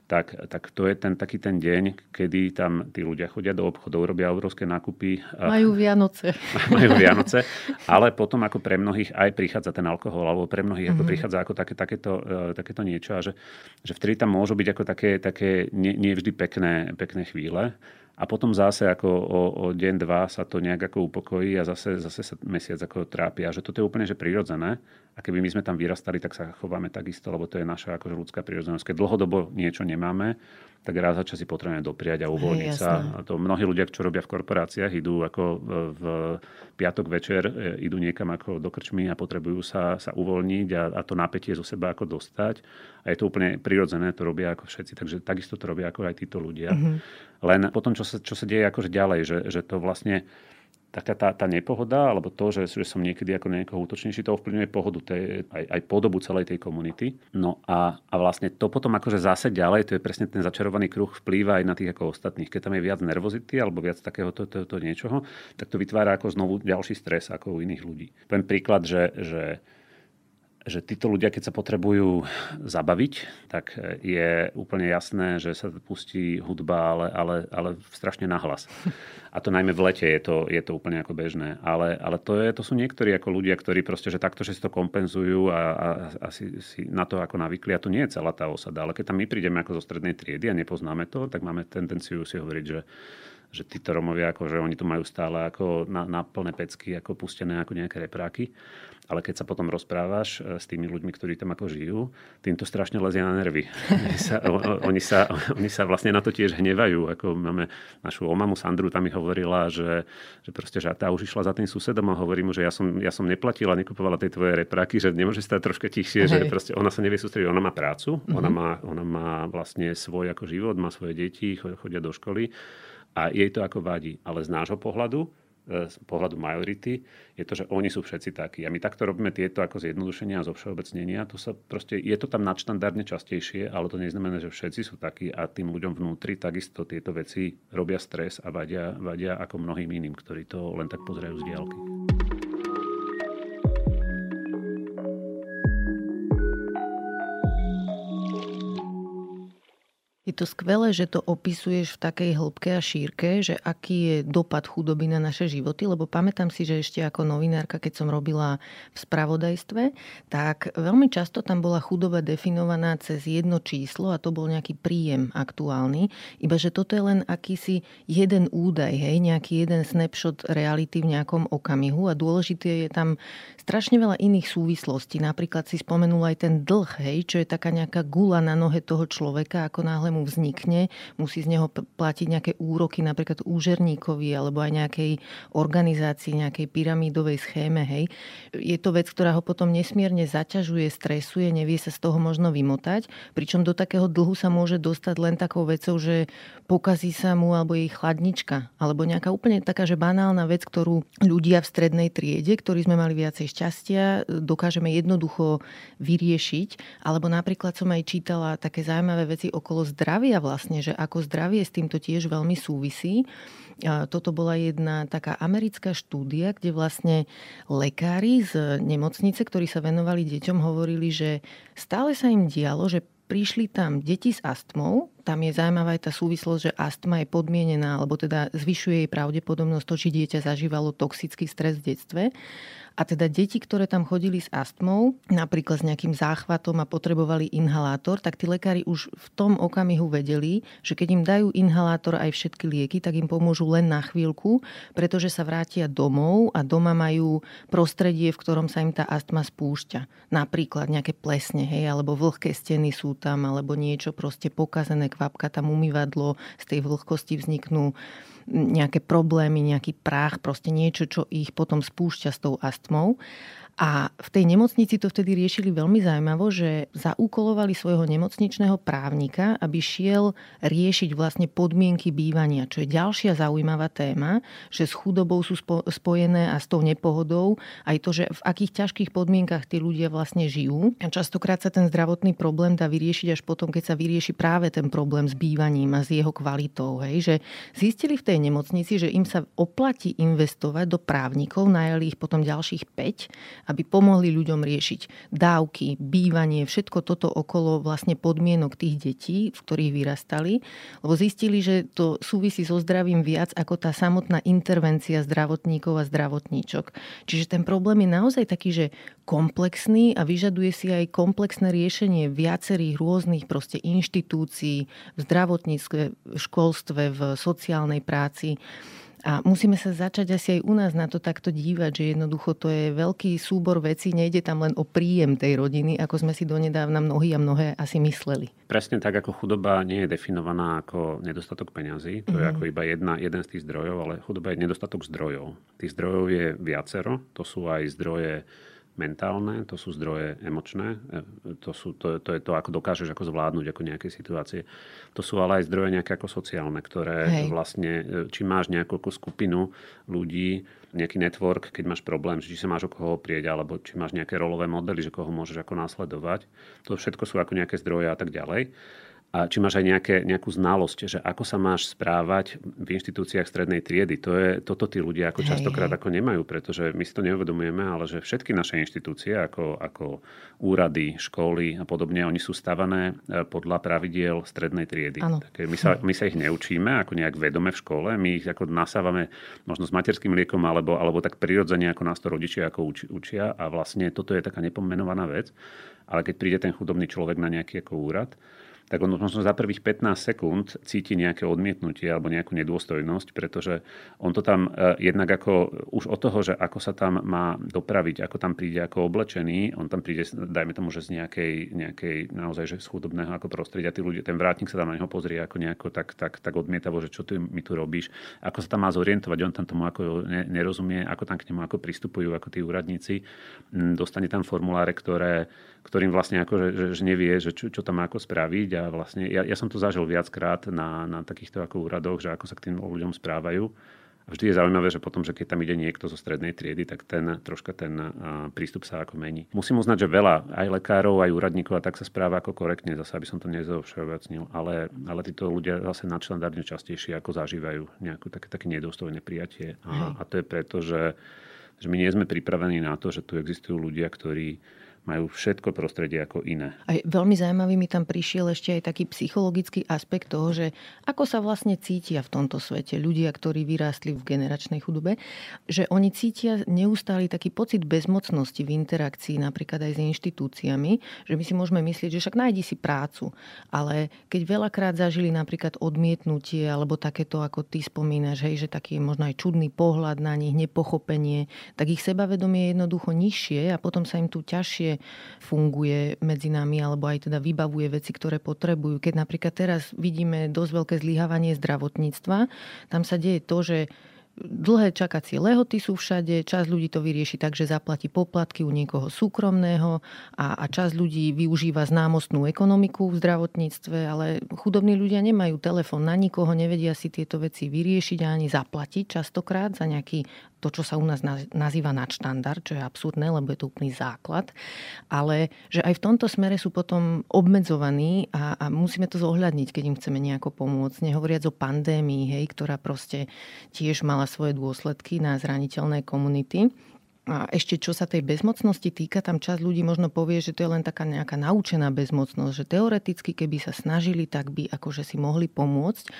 tak, tak to je ten taký ten deň, kedy tam tí ľudia chodia do obchodov, robia obrovské nákupy. Majú Vianoce. <laughs> Majú Vianoce, ale potom ako pre mnohých aj prichádza ten alkohol, alebo pre mnohých mm-hmm. ako mhm. prichádza ako také, takéto, uh, takéto niečo a že, že vtedy tam môžu byť ako také, také nie, nie vždy pekné, pekné chvíle. A potom zase ako o, o deň, dva sa to nejak ako upokojí a zase, zase sa mesiac ako trápia. Že toto je úplne že prirodzené. A keby my sme tam vyrastali, tak sa chováme takisto, lebo to je naša akože ľudská prirodzenosť. Keď dlhodobo niečo nemáme, tak raz za čas si potrebujeme dopriať a uvoľniť Hej, sa. A to mnohí ľudia, čo robia v korporáciách, idú ako v piatok večer, e, idú niekam ako do krčmy a potrebujú sa, sa uvoľniť a, a to napätie zo seba ako dostať. A je to úplne prirodzené, to robia ako všetci. Takže takisto to robia ako aj títo ľudia. Mm-hmm. Len potom, čo sa, čo sa deje akože ďalej, že, že to vlastne taká tá, tá nepohoda, alebo to, že, že som niekedy ako niekoho útočnejší, to ovplyvňuje pohodu tej, aj, aj podobu celej tej komunity. No a, a vlastne to potom akože zase ďalej, to je presne ten začarovaný kruh, vplýva aj na tých ako ostatných. Keď tam je viac nervozity alebo viac takého to, to, to niečoho, tak to vytvára ako znovu ďalší stres ako u iných ľudí. Poviem príklad, že, že že títo ľudia, keď sa potrebujú zabaviť, tak je úplne jasné, že sa pustí hudba, ale, ale, ale strašne nahlas. A to najmä v lete je to, je to úplne ako bežné. Ale, ale to, je, to sú niektorí ako ľudia, ktorí proste, že takto, že si to kompenzujú a, a, a si, si na to ako navykli. A to nie je celá tá osada. Ale keď tam my prídeme ako zo strednej triedy a nepoznáme to, tak máme tendenciu si hovoriť, že že títo Romovia, že oni to majú stále ako na, na plné pecky, ako pustené ako nejaké repráky. Ale keď sa potom rozprávaš e, s tými ľuďmi, ktorí tam ako žijú, tým to strašne lezie na nervy. <laughs> oni, sa, oni, sa, oni sa vlastne na to tiež hnevajú. Ako máme našu omamu Sandru, tam mi hovorila, že, že proste, že tá už išla za tým susedom a hovorí mu, že ja som, ja som neplatila, nekupovala tej tvoje repráky, že nemôže stať troška tichšie, Hej. že proste ona sa nevie sústrediť. Ona má prácu, mm-hmm. ona, má, ona má vlastne svoj ako život, má svoje deti, chodia do školy a jej to ako vadí. Ale z nášho pohľadu, e, z pohľadu majority, je to, že oni sú všetci takí. A my takto robíme tieto ako zjednodušenia a zovšeobecnenia. To sa proste, je to tam nadštandardne častejšie, ale to neznamená, že všetci sú takí a tým ľuďom vnútri takisto tieto veci robia stres a vadia, vadia ako mnohým iným, ktorí to len tak pozerajú z diálky. Je to skvelé, že to opisuješ v takej hĺbke a šírke, že aký je dopad chudoby na naše životy, lebo pamätám si, že ešte ako novinárka, keď som robila v spravodajstve, tak veľmi často tam bola chudoba definovaná cez jedno číslo a to bol nejaký príjem aktuálny, iba že toto je len akýsi jeden údaj, hej, nejaký jeden snapshot reality v nejakom okamihu a dôležité je tam strašne veľa iných súvislostí. Napríklad si spomenul aj ten dlh, hej, čo je taká nejaká gula na nohe toho človeka, ako náhle mu vznikne, musí z neho platiť nejaké úroky napríklad úžerníkovi alebo aj nejakej organizácii, nejakej pyramídovej schéme. Hej. Je to vec, ktorá ho potom nesmierne zaťažuje, stresuje, nevie sa z toho možno vymotať, pričom do takého dlhu sa môže dostať len takou vecou, že pokazí sa mu alebo jej chladnička, alebo nejaká úplne taká, že banálna vec, ktorú ľudia v strednej triede, ktorí sme mali viacej šťastia, dokážeme jednoducho vyriešiť. Alebo napríklad som aj čítala také zaujímavé veci okolo zdravia zdravia vlastne, že ako zdravie s týmto tiež veľmi súvisí. Toto bola jedna taká americká štúdia, kde vlastne lekári z nemocnice, ktorí sa venovali deťom, hovorili, že stále sa im dialo, že prišli tam deti s astmou, tam je zaujímavá aj tá súvislosť, že astma je podmienená, alebo teda zvyšuje jej pravdepodobnosť to, či dieťa zažívalo toxický stres v detstve. A teda deti, ktoré tam chodili s astmou, napríklad s nejakým záchvatom a potrebovali inhalátor, tak tí lekári už v tom okamihu vedeli, že keď im dajú inhalátor aj všetky lieky, tak im pomôžu len na chvíľku, pretože sa vrátia domov a doma majú prostredie, v ktorom sa im tá astma spúšťa. Napríklad nejaké plesne, hej, alebo vlhké steny sú tam, alebo niečo proste pokazené, kvapka tam umývadlo, z tej vlhkosti vzniknú nejaké problémy, nejaký prach, proste niečo, čo ich potom spúšťa s tou astmou. A v tej nemocnici to vtedy riešili veľmi zaujímavo, že zaúkolovali svojho nemocničného právnika, aby šiel riešiť vlastne podmienky bývania, čo je ďalšia zaujímavá téma, že s chudobou sú spojené a s tou nepohodou aj to, že v akých ťažkých podmienkach tí ľudia vlastne žijú. A častokrát sa ten zdravotný problém dá vyriešiť až potom, keď sa vyrieši práve ten problém s bývaním a s jeho kvalitou. Hej? Že zistili v tej nemocnici, že im sa oplatí investovať do právnikov, najali ich potom ďalších 5 aby pomohli ľuďom riešiť dávky, bývanie, všetko toto okolo vlastne podmienok tých detí, v ktorých vyrastali, lebo zistili, že to súvisí so zdravím viac ako tá samotná intervencia zdravotníkov a zdravotníčok. Čiže ten problém je naozaj taký, že komplexný a vyžaduje si aj komplexné riešenie viacerých rôznych proste inštitúcií v zdravotníctve, v školstve, v sociálnej práci. A musíme sa začať asi aj u nás na to takto dívať, že jednoducho to je veľký súbor vecí, nejde tam len o príjem tej rodiny, ako sme si donedávna mnohí a mnohé asi mysleli. Presne tak, ako chudoba nie je definovaná ako nedostatok peňazí, to mm-hmm. je mhm. ako iba jedna, jeden z tých zdrojov, ale chudoba je nedostatok zdrojov. Tých zdrojov je viacero, to sú aj zdroje mentálne, to sú zdroje emočné, e, to, sú, to, to je to, ako dokážeš ako zvládnuť ako nejaké situácie. To sú ale aj zdroje nejaké ako sociálne, ktoré Hej. vlastne, e, či máš nejakú skupinu ľudí, nejaký network, keď máš problém, či sa máš o koho oprieť, alebo či máš nejaké rolové modely, že koho môžeš ako následovať. To všetko sú ako nejaké zdroje a tak ďalej a či máš aj nejaké, nejakú znalosť, že ako sa máš správať v inštitúciách strednej triedy. To je, toto tí ľudia ako častokrát ako nemajú, pretože my si to neuvedomujeme, ale že všetky naše inštitúcie, ako, ako úrady, školy a podobne, oni sú stavané e, podľa pravidiel strednej triedy. Také, my, sa, my sa ich neučíme ako nejak vedome v škole, my ich ako nasávame možno s materským liekom, alebo, alebo tak prirodzene, ako nás to rodičia ako uči, učia a vlastne toto je taká nepomenovaná vec. Ale keď príde ten chudobný človek na nejaký ako úrad, tak on možno za prvých 15 sekúnd cíti nejaké odmietnutie alebo nejakú nedôstojnosť, pretože on to tam uh, jednak ako už od toho, že ako sa tam má dopraviť, ako tam príde ako oblečený, on tam príde, dajme tomu, že z nejakej, nejakej naozaj že z chudobného ako prostredia, tí ľudia, ten vrátnik sa tam na neho pozrie ako nejako tak, tak, tak odmietavo, že čo ty mi tu robíš, ako sa tam má zorientovať, on tam tomu ako nerozumie, ako tam k nemu ako pristupujú ako tí úradníci, dostane tam formuláre, ktoré ktorým vlastne ako, že, že nevie, že čo, čo tam má ako spraviť a vlastne ja, ja som to zažil viackrát na, na takýchto ako úradoch, že ako sa k tým ľuďom správajú. A vždy je zaujímavé, že potom, že keď tam ide niekto zo strednej triedy, tak ten troška ten uh, prístup sa ako mení. Musím uznať, že veľa aj lekárov, aj úradníkov a tak sa správa ako korektne, zase aby som to nezovšeobecnil, ale, ale títo ľudia zase nadštandardne častejšie ako zažívajú nejakú také, také nedôstojné prijatie. A, a to je preto, že, že my nie sme pripravení na to, že tu existujú ľudia, ktorí majú všetko prostredie ako iné. A veľmi zaujímavý mi tam prišiel ešte aj taký psychologický aspekt toho, že ako sa vlastne cítia v tomto svete ľudia, ktorí vyrástli v generačnej chudobe, že oni cítia neustály taký pocit bezmocnosti v interakcii napríklad aj s inštitúciami, že my si môžeme myslieť, že však nájdi si prácu, ale keď veľakrát zažili napríklad odmietnutie alebo takéto, ako ty spomínaš, hej, že taký možno aj čudný pohľad na nich, nepochopenie, tak ich sebavedomie je jednoducho nižšie a potom sa im tu ťažšie funguje medzi nami alebo aj teda vybavuje veci, ktoré potrebujú. Keď napríklad teraz vidíme dosť veľké zlyhávanie zdravotníctva, tam sa deje to, že Dlhé čakacie lehoty sú všade, čas ľudí to vyrieši tak, že zaplatí poplatky u niekoho súkromného a, a čas ľudí využíva známostnú ekonomiku v zdravotníctve, ale chudobní ľudia nemajú telefón na nikoho, nevedia si tieto veci vyriešiť a ani zaplatiť častokrát za nejaký to, čo sa u nás nazýva nadštandard, čo je absurdné, lebo je to úplný základ, ale že aj v tomto smere sú potom obmedzovaní a, a musíme to zohľadniť, keď im chceme nejako pomôcť. Nehovoriac o pandémii, hej, ktorá proste tiež mala svoje dôsledky na zraniteľné komunity. A ešte čo sa tej bezmocnosti týka, tam časť ľudí možno povie, že to je len taká nejaká naučená bezmocnosť, že teoreticky, keby sa snažili, tak by akože si mohli pomôcť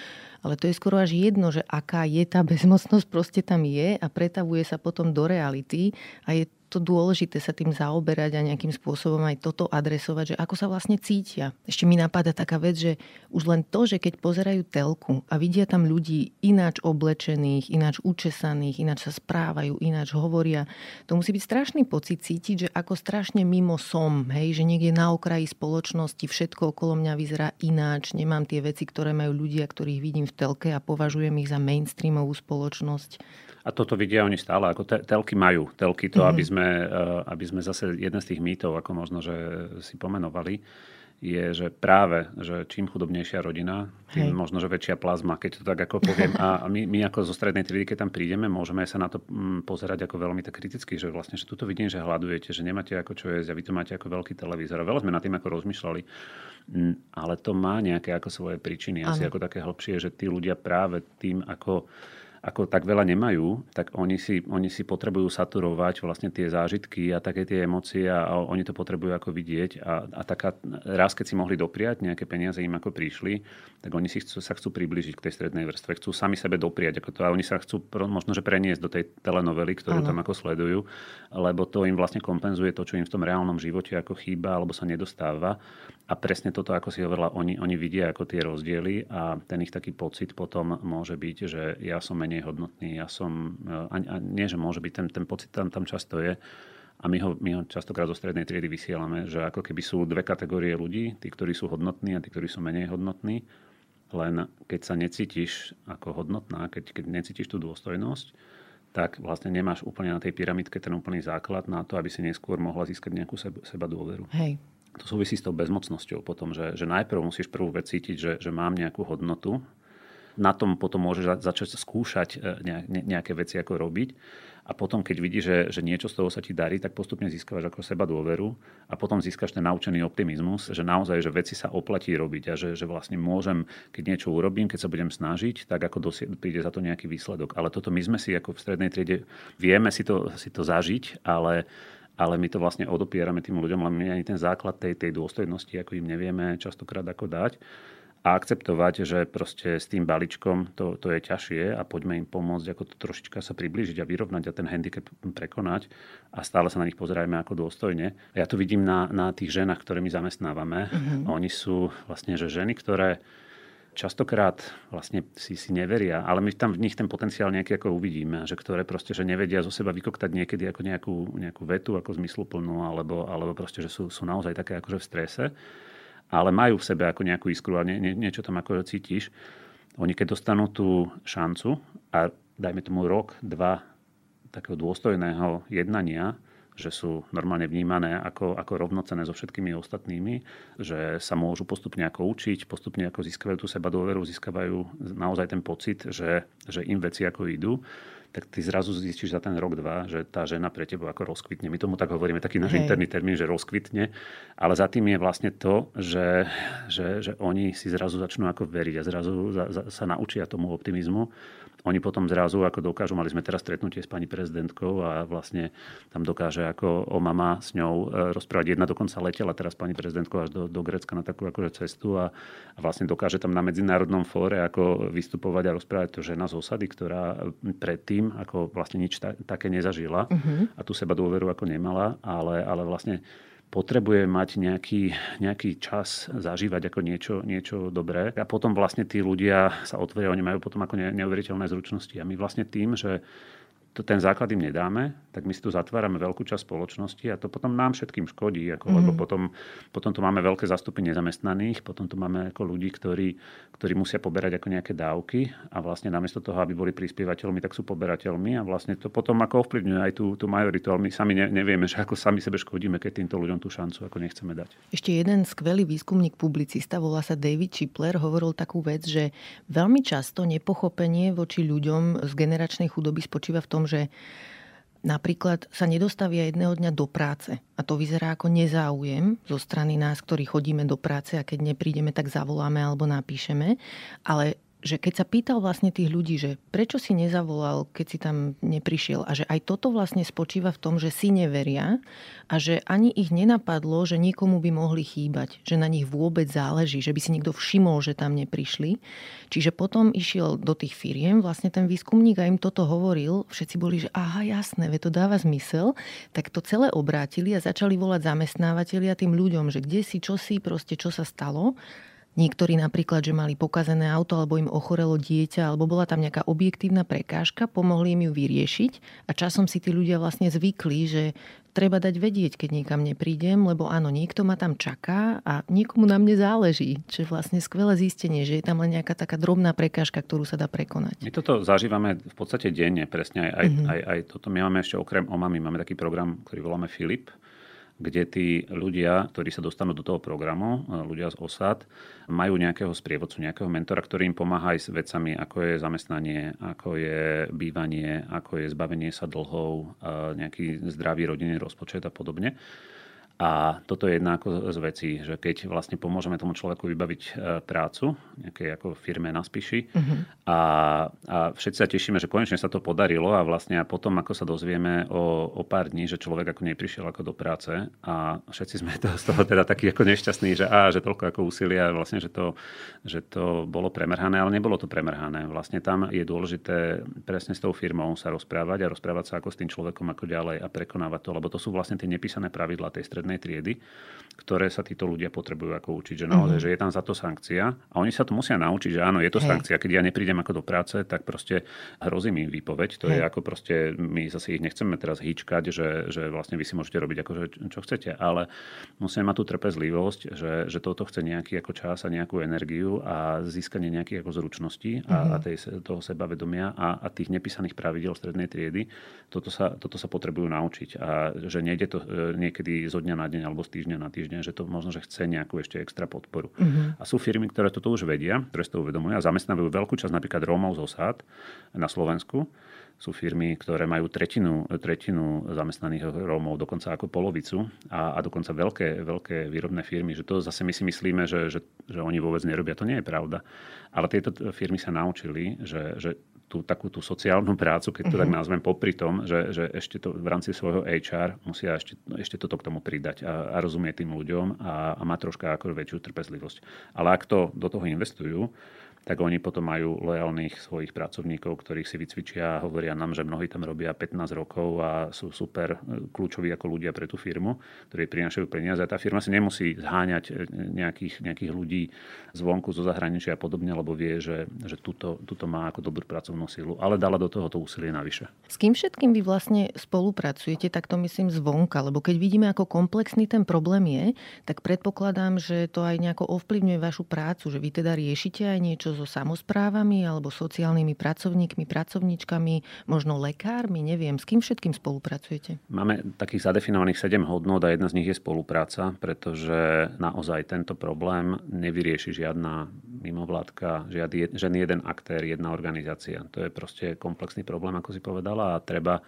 ale to je skoro až jedno, že aká je tá bezmocnosť, proste tam je a pretavuje sa potom do reality a je to dôležité sa tým zaoberať a nejakým spôsobom aj toto adresovať, že ako sa vlastne cítia. Ešte mi napadá taká vec, že už len to, že keď pozerajú telku a vidia tam ľudí ináč oblečených, ináč učesaných, ináč sa správajú, ináč hovoria, to musí byť strašný pocit cítiť, že ako strašne mimo som, hej, že niekde na okraji spoločnosti všetko okolo mňa vyzerá ináč, nemám tie veci, ktoré majú ľudia, ktorých vidím v telke a považujem ich za mainstreamovú spoločnosť. A toto vidia oni stále, ako te, telky majú. Telky to, mm-hmm. aby sme sme, aby sme zase jeden z tých mýtov, ako možno, že si pomenovali, je, že práve, že čím chudobnejšia rodina, tým Hej. možno, že väčšia plazma, keď to tak ako poviem. A my, my ako zo strednej triedy, keď tam prídeme, môžeme sa na to mm, pozerať ako veľmi tak kriticky, že vlastne, že tuto vidím, že hľadujete, že nemáte ako čo jesť a vy to máte ako veľký televízor. Veľa sme nad tým ako rozmýšľali. Mm, ale to má nejaké ako svoje príčiny, asi ano. ako také hlbšie, že tí ľudia práve tým, ako ako tak veľa nemajú, tak oni si, oni si potrebujú saturovať vlastne tie zážitky a také tie emócie a, a oni to potrebujú ako vidieť. A, a taká, raz keď si mohli dopriať, nejaké peniaze im ako prišli, tak oni si chcú, sa chcú približiť k tej strednej vrstve, chcú sami sebe dopriať ako to a oni sa chcú možno, že preniesť do tej telenovely, ktorú ano. tam ako sledujú, lebo to im vlastne kompenzuje to, čo im v tom reálnom živote ako chýba alebo sa nedostáva. A presne toto, ako si hovorila, oni, oni vidia ako tie rozdiely a ten ich taký pocit potom môže byť, že ja som menej menej hodnotný. Ja som, a, a nie, že môže byť, ten, ten pocit tam, tam často je. A my ho, my ho častokrát zo strednej triedy vysielame, že ako keby sú dve kategórie ľudí, tí, ktorí sú hodnotní a tí, ktorí sú menej hodnotní. Len keď sa necítiš ako hodnotná, keď, keď necítiš tú dôstojnosť, tak vlastne nemáš úplne na tej pyramidke ten úplný základ na to, aby si neskôr mohla získať nejakú seba, seba dôveru. Hej. To súvisí s tou bezmocnosťou potom, že, že najprv musíš prvú vec cítiť, že, že mám nejakú hodnotu na tom potom môžeš začať skúšať e, nejaké veci, ako robiť. A potom, keď vidíš, že, že niečo z toho sa ti darí, tak postupne získavaš ako seba dôveru a potom získaš ten naučený optimizmus, že naozaj, že veci sa oplatí robiť a že, že vlastne môžem, keď niečo urobím, keď sa budem snažiť, tak ako dosie, príde za to nejaký výsledok. Ale toto my sme si ako v strednej triede, vieme si to, si to zažiť, ale ale my to vlastne odopierame tým ľuďom, len my ani ten základ tej, tej dôstojnosti, ako im nevieme častokrát ako dať a akceptovať, že proste s tým balíčkom to, to je ťažšie a poďme im pomôcť, ako to trošička sa približiť a vyrovnať a ten handicap prekonať a stále sa na nich pozerajme ako dôstojne. Ja to vidím na, na tých ženách, ktoré my zamestnávame. Mm-hmm. Oni sú vlastne že ženy, ktoré častokrát vlastne si, si neveria, ale my tam v nich ten potenciál nejaký ako uvidíme, že ktoré proste, že nevedia zo seba vykoktať niekedy ako nejakú, nejakú vetu ako zmysluplnú, alebo, alebo proste, že sú, sú naozaj také akože v strese ale majú v sebe ako nejakú iskru a nie, nie, niečo tam ako cítiš. Oni keď dostanú tú šancu a dajme tomu rok, dva takého dôstojného jednania, že sú normálne vnímané ako, ako rovnocené so všetkými ostatnými, že sa môžu postupne ako učiť, postupne ako získavajú tú seba dôveru, získavajú naozaj ten pocit, že, že im veci ako idú, tak ty zrazu zistíš za ten rok, dva, že tá žena pre teba ako rozkvitne. My tomu tak hovoríme, taký náš Hej. interný termín, že rozkvitne, ale za tým je vlastne to, že, že, že oni si zrazu začnú ako veriť a zrazu za, za, sa naučia tomu optimizmu oni potom zrazu ako dokážu, mali sme teraz stretnutie s pani prezidentkou a vlastne tam dokáže ako o mama s ňou e, rozprávať. Jedna dokonca letela teraz pani prezidentkou až do, do Grecka na takú akože cestu a, a vlastne dokáže tam na medzinárodnom fóre ako vystupovať a rozprávať to žena z osady, ktorá predtým ako vlastne nič ta, také nezažila uh-huh. a tu seba dôveru ako nemala, ale, ale vlastne potrebuje mať nejaký, nejaký čas zažívať ako niečo, niečo dobré. A potom vlastne tí ľudia sa otvoria, oni majú potom ako neuveriteľné zručnosti. A my vlastne tým, že to, ten základ im nedáme, tak my si tu zatvárame veľkú časť spoločnosti a to potom nám všetkým škodí, ako, mm. lebo potom, potom tu máme veľké zastupy nezamestnaných, potom tu máme ako ľudí, ktorí, ktorí musia poberať ako nejaké dávky a vlastne namiesto toho, aby boli prispievateľmi, tak sú poberateľmi a vlastne to potom ako ovplyvňuje aj tú, tú majoritu, ale my sami ne, nevieme, že ako sami sebe škodíme, keď týmto ľuďom tú šancu ako nechceme dať. Ešte jeden skvelý výskumník, publicista, volá sa David Chipler, hovoril takú vec, že veľmi často nepochopenie voči ľuďom z generačnej chudoby spočíva v tom, tom, že napríklad sa nedostavia jedného dňa do práce. A to vyzerá ako nezáujem zo strany nás, ktorí chodíme do práce a keď neprídeme, tak zavoláme alebo napíšeme. Ale že keď sa pýtal vlastne tých ľudí, že prečo si nezavolal, keď si tam neprišiel a že aj toto vlastne spočíva v tom, že si neveria a že ani ich nenapadlo, že niekomu by mohli chýbať, že na nich vôbec záleží, že by si niekto všimol, že tam neprišli. Čiže potom išiel do tých firiem, vlastne ten výskumník a im toto hovoril, všetci boli, že aha, jasné, ve to dáva zmysel, tak to celé obrátili a začali volať zamestnávateľia tým ľuďom, že kde si, čo si, proste čo sa stalo Niektorí napríklad, že mali pokazené auto alebo im ochorelo dieťa alebo bola tam nejaká objektívna prekážka, pomohli im ju vyriešiť a časom si tí ľudia vlastne zvykli, že treba dať vedieť, keď niekam neprídem, lebo áno, niekto ma tam čaká a niekomu na mne záleží. Čo je vlastne skvelé zistenie, že je tam len nejaká taká drobná prekážka, ktorú sa dá prekonať. My toto zažívame v podstate denne, presne aj, mm-hmm. aj, aj toto. My máme ešte okrem OMAMI, máme taký program, ktorý voláme Filip, kde tí ľudia, ktorí sa dostanú do toho programu, e, ľudia z osad, majú nejakého sprievodcu, nejakého mentora, ktorý im pomáha aj s vecami, ako je zamestnanie, ako je bývanie, ako je zbavenie sa dlhov, e, nejaký zdravý rodinný rozpočet a podobne. A toto je jedna ako z vecí, že keď vlastne pomôžeme tomu človeku vybaviť e, prácu, nejakej ako firme na spíši uh-huh. a, a všetci sa tešíme, že konečne sa to podarilo a vlastne a potom, ako sa dozvieme o, o pár dní, že človek ako neprišiel ako do práce a všetci sme to, z toho teda takí ako nešťastní, že á, že toľko ako úsilia, vlastne, že to, že to bolo premrhané, ale nebolo to premrhané. Vlastne tam je dôležité presne s tou firmou sa rozprávať a rozprávať sa ako s tým človekom ako ďalej a prekonávať to, lebo to sú vlastne tie nepísané pravidlá tej strednej triedy, ktoré sa títo ľudia potrebujú ako učiť. Že naozaj, mm-hmm. že je tam za to sankcia a oni sa to musia naučiť, že áno, je to Hej. sankcia. Keď ja neprídem ako do práce, tak proste hrozí mi výpoveď. To Hej. je ako proste, my zase ich nechceme teraz hýčkať, že, že vlastne vy si môžete robiť ako, že, čo chcete, ale musíme mať tú trpezlivosť, že, že toto chce nejaký ako čas a nejakú energiu a získanie nejakých ako zručností a, mm-hmm. a tej, toho sebavedomia a, a tých nepísaných pravidel strednej triedy. Toto sa, toto sa potrebujú naučiť a že nejde to e, niekedy zo dňa na deň alebo z týždňa na týždeň, že to možno, že chce nejakú ešte extra podporu. Uh-huh. A sú firmy, ktoré toto už vedia, ktoré si to uvedomujú a zamestnávajú veľkú časť napríklad Rómov z osád na Slovensku. Sú firmy, ktoré majú tretinu, tretinu zamestnaných Rómov, dokonca ako polovicu a, a dokonca veľké, veľké výrobné firmy. Že to zase my si myslíme, že, že, že oni vôbec nerobia. To nie je pravda. Ale tieto firmy sa naučili, že, že tú takú tú sociálnu prácu, keď to uh-huh. tak mhm. nazvem, popri tom, že, že ešte to v rámci svojho HR musia ešte, ešte toto k tomu pridať a, a rozumieť tým ľuďom a, a mať troška ako väčšiu trpezlivosť. Ale ak to do toho investujú, tak oni potom majú lojálnych svojich pracovníkov, ktorých si vycvičia a hovoria nám, že mnohí tam robia 15 rokov a sú super e, kľúčoví ako ľudia pre tú firmu, ktorí prinášajú peniaze. A tá firma si nemusí zháňať e, nejakých, nejakých ľudí zvonku, zo zahraničia a podobne, lebo vie, že, že tuto, tuto má ako dobrú pracovnú silu, ale dala do toho to úsilie navyše. S kým všetkým vy vlastne spolupracujete, tak to myslím zvonka, lebo keď vidíme, ako komplexný ten problém je, tak predpokladám, že to aj nejako ovplyvňuje vašu prácu, že vy teda riešite aj niečo so samozprávami alebo sociálnymi pracovníkmi, pracovníčkami, možno lekármi, neviem, s kým všetkým spolupracujete? Máme takých zadefinovaných 7 hodnot a jedna z nich je spolupráca, pretože naozaj tento problém nevyrieši žiadna mimovládka, žiadny, žiadny jeden aktér, jedna organizácia. To je proste komplexný problém, ako si povedala, a treba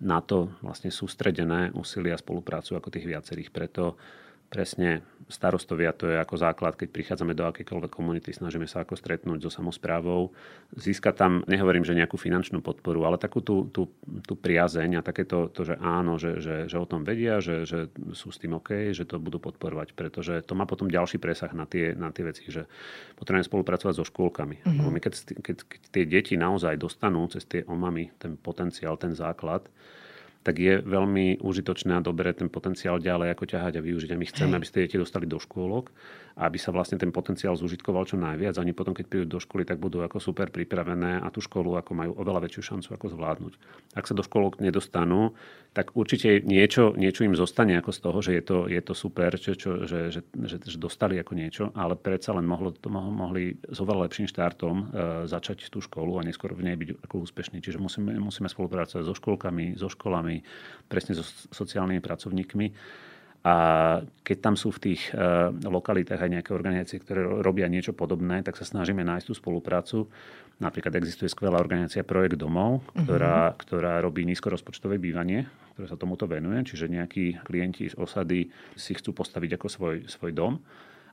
na to vlastne sústredené úsilia a spoluprácu ako tých viacerých. Preto presne starostovia, to je ako základ, keď prichádzame do akejkoľvek komunity, snažíme sa ako stretnúť so samozprávou, získať tam, nehovorím, že nejakú finančnú podporu, ale takú tú, tú, tú priazeň a takéto, to, že áno, že, že, že o tom vedia, že, že sú s tým OK, že to budú podporovať, pretože to má potom ďalší presah na tie, na tie veci, že potrebujeme spolupracovať so škôlkami. Mm-hmm. My keď, keď, keď tie deti naozaj dostanú cez tie omamy ten potenciál, ten základ, tak je veľmi užitočné a dobré ten potenciál ďalej ako ťahať a využiť. A my chceme, Hej. aby ste deti dostali do škôlok aby sa vlastne ten potenciál zužitkoval čo najviac. Oni potom, keď prídu do školy, tak budú ako super pripravené a tú školu ako majú oveľa väčšiu šancu ako zvládnuť. Ak sa do škôlok nedostanú, tak určite niečo, niečo im zostane ako z toho, že je to, je to super, čo, čo, že, že, že, že dostali ako niečo, ale predsa len mohlo, to mohli s oveľa lepším štartom e, začať tú školu a neskôr v nej byť ako úspešní. Čiže musíme, musíme spolupracovať so školkami, so školami, presne so sociálnymi pracovníkmi a keď tam sú v tých uh, lokalitách aj nejaké organizácie, ktoré robia niečo podobné, tak sa snažíme nájsť tú spoluprácu. Napríklad existuje skvelá organizácia Projekt domov, uh-huh. ktorá, ktorá robí nízkorozpočtové bývanie, ktoré sa tomuto venuje. Čiže nejakí klienti z osady si chcú postaviť ako svoj, svoj dom.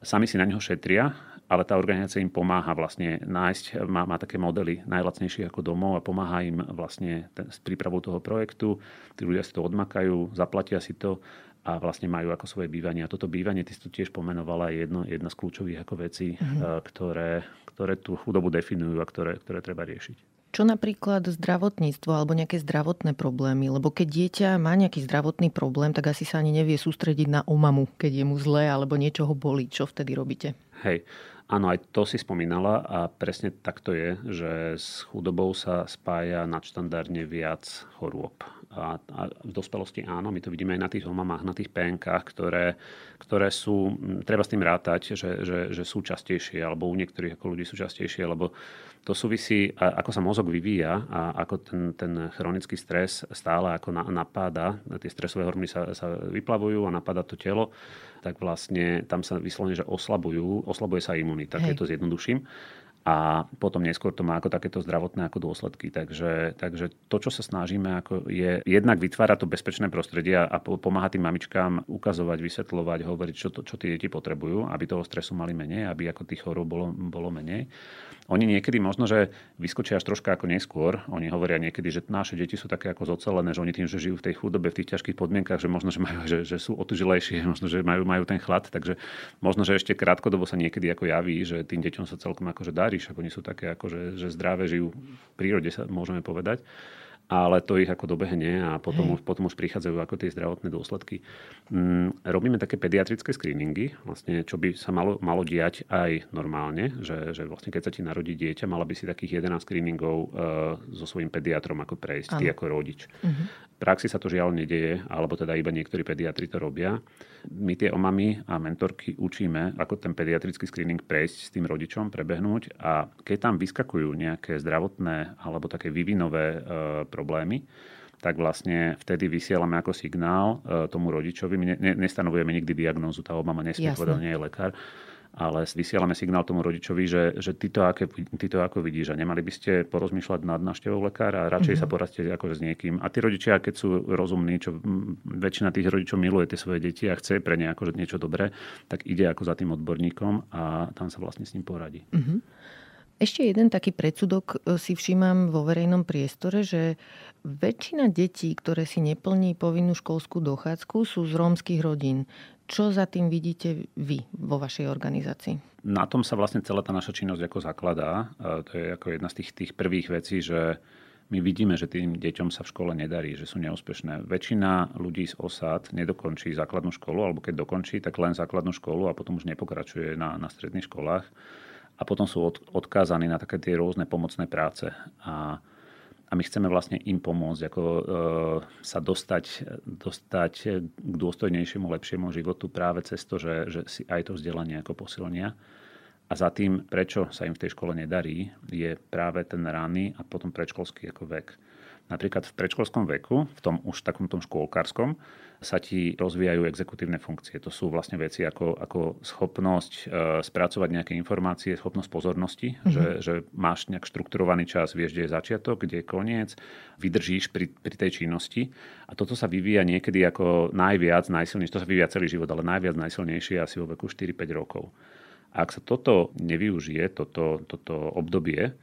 Sami si na neho šetria, ale tá organizácia im pomáha vlastne nájsť, má, má také modely najlacnejších ako domov a pomáha im vlastne ten, s prípravou toho projektu. Tí ľudia si to odmakajú, zaplatia si to a vlastne majú ako svoje bývanie. A toto bývanie, ty si to tiež pomenovala, je jedno, jedna z kľúčových ako vecí, mm-hmm. ktoré, ktoré tú chudobu definujú a ktoré, ktoré treba riešiť. Čo napríklad zdravotníctvo alebo nejaké zdravotné problémy? Lebo keď dieťa má nejaký zdravotný problém, tak asi sa ani nevie sústrediť na omamu, keď je mu zlé alebo niečo ho bolí. Čo vtedy robíte? Hej. Áno, aj to si spomínala a presne tak to je, že s chudobou sa spája nadštandardne viac chorôb. A, a v dospelosti áno, my to vidíme aj na tých homamách, na tých PNK, ktoré, ktoré sú, treba s tým rátať, že, že, že sú častejšie, alebo u niektorých ako ľudí sú častejšie, lebo to súvisí, ako sa mozog vyvíja a ako ten, ten chronický stres stále ako napáda, tie stresové hormóny sa, sa vyplavujú a napadá to telo tak vlastne tam sa vyslovene, že oslabujú, oslabuje sa imunita, keď to zjednoduším. A potom neskôr to má ako takéto zdravotné ako dôsledky. Takže, takže to, čo sa snažíme, ako je jednak vytvárať to bezpečné prostredie a pomáhať tým mamičkám ukazovať, vysvetľovať, hovoriť, čo, to, čo tie deti potrebujú, aby toho stresu mali menej, aby ako tých chorób bolo, bolo menej. Oni niekedy možno, že vyskočia až troška ako neskôr. Oni hovoria niekedy, že naše deti sú také ako zocelené, že oni tým, že žijú v tej chudobe, v tých ťažkých podmienkach, že možno, že, majú, že, že sú otužilejšie, <laughs> možno, že majú, majú ten chlad. Takže možno, že ešte krátkodobo sa niekedy ako javí, že tým deťom sa celkom akože darí, ako oni sú také ako, že, že zdravé žijú v prírode, sa môžeme povedať ale to ich ako dobehne a potom, už, potom už prichádzajú ako tie zdravotné dôsledky. Mm, robíme také pediatrické screeningy, vlastne, čo by sa malo, malo diať aj normálne, že, že vlastne keď sa ti narodí dieťa, mala by si takých 11 screeningov uh, so svojím pediatrom ako prejsť, ty ako rodič. Uh-huh. Praxi sa to žiaľ nedieje, alebo teda iba niektorí pediatri to robia. My tie omamy a mentorky učíme, ako ten pediatrický screening prejsť s tým rodičom, prebehnúť a keď tam vyskakujú nejaké zdravotné alebo také vývinové e, problémy, tak vlastne vtedy vysielame ako signál e, tomu rodičovi. My ne, ne, nestanovujeme nikdy diagnózu, tá obama nesmie povedať, nie je lekár ale vysielame signál tomu rodičovi, že, že ty, to aké, ty to ako vidíš a nemali by ste porozmýšľať nad návštevou lekára a radšej mm-hmm. sa porazte ako s niekým. A tí rodičia, keď sú rozumní, čo väčšina tých rodičov miluje tie svoje deti a chce pre ne ako niečo dobré, tak ide ako za tým odborníkom a tam sa vlastne s ním poradí. Mm-hmm. Ešte jeden taký predsudok e, si všímam vo verejnom priestore, že väčšina detí, ktoré si neplní povinnú školskú dochádzku, sú z rómskych rodín. Čo za tým vidíte vy vo vašej organizácii? Na tom sa vlastne celá tá naša činnosť ako zakladá. To je ako jedna z tých, tých prvých vecí, že my vidíme, že tým deťom sa v škole nedarí, že sú neúspešné. Väčšina ľudí z osad nedokončí základnú školu, alebo keď dokončí, tak len základnú školu a potom už nepokračuje na, na stredných školách. A potom sú od, odkázaní na také tie rôzne pomocné práce. A a my chceme vlastne im pomôcť, ako e, sa dostať, dostať k dôstojnejšiemu, lepšiemu životu práve cez to, že, že si aj to vzdelanie ako posilnia. A za tým, prečo sa im v tej škole nedarí, je práve ten ranný a potom predškolský ako vek. Napríklad v predškolskom veku, v tom už takom tom škôlkarskom, sa ti rozvíjajú exekutívne funkcie. To sú vlastne veci ako, ako schopnosť e, spracovať nejaké informácie, schopnosť pozornosti, mm-hmm. že, že máš nejak štrukturovaný čas, vieš, kde je začiatok, kde je koniec, vydržíš pri, pri tej činnosti. A toto sa vyvíja niekedy ako najviac, najsilnejšie, to sa vyvíja celý život, ale najviac najsilnejšie asi vo veku 4-5 rokov. A ak sa toto nevyužije, toto, toto obdobie,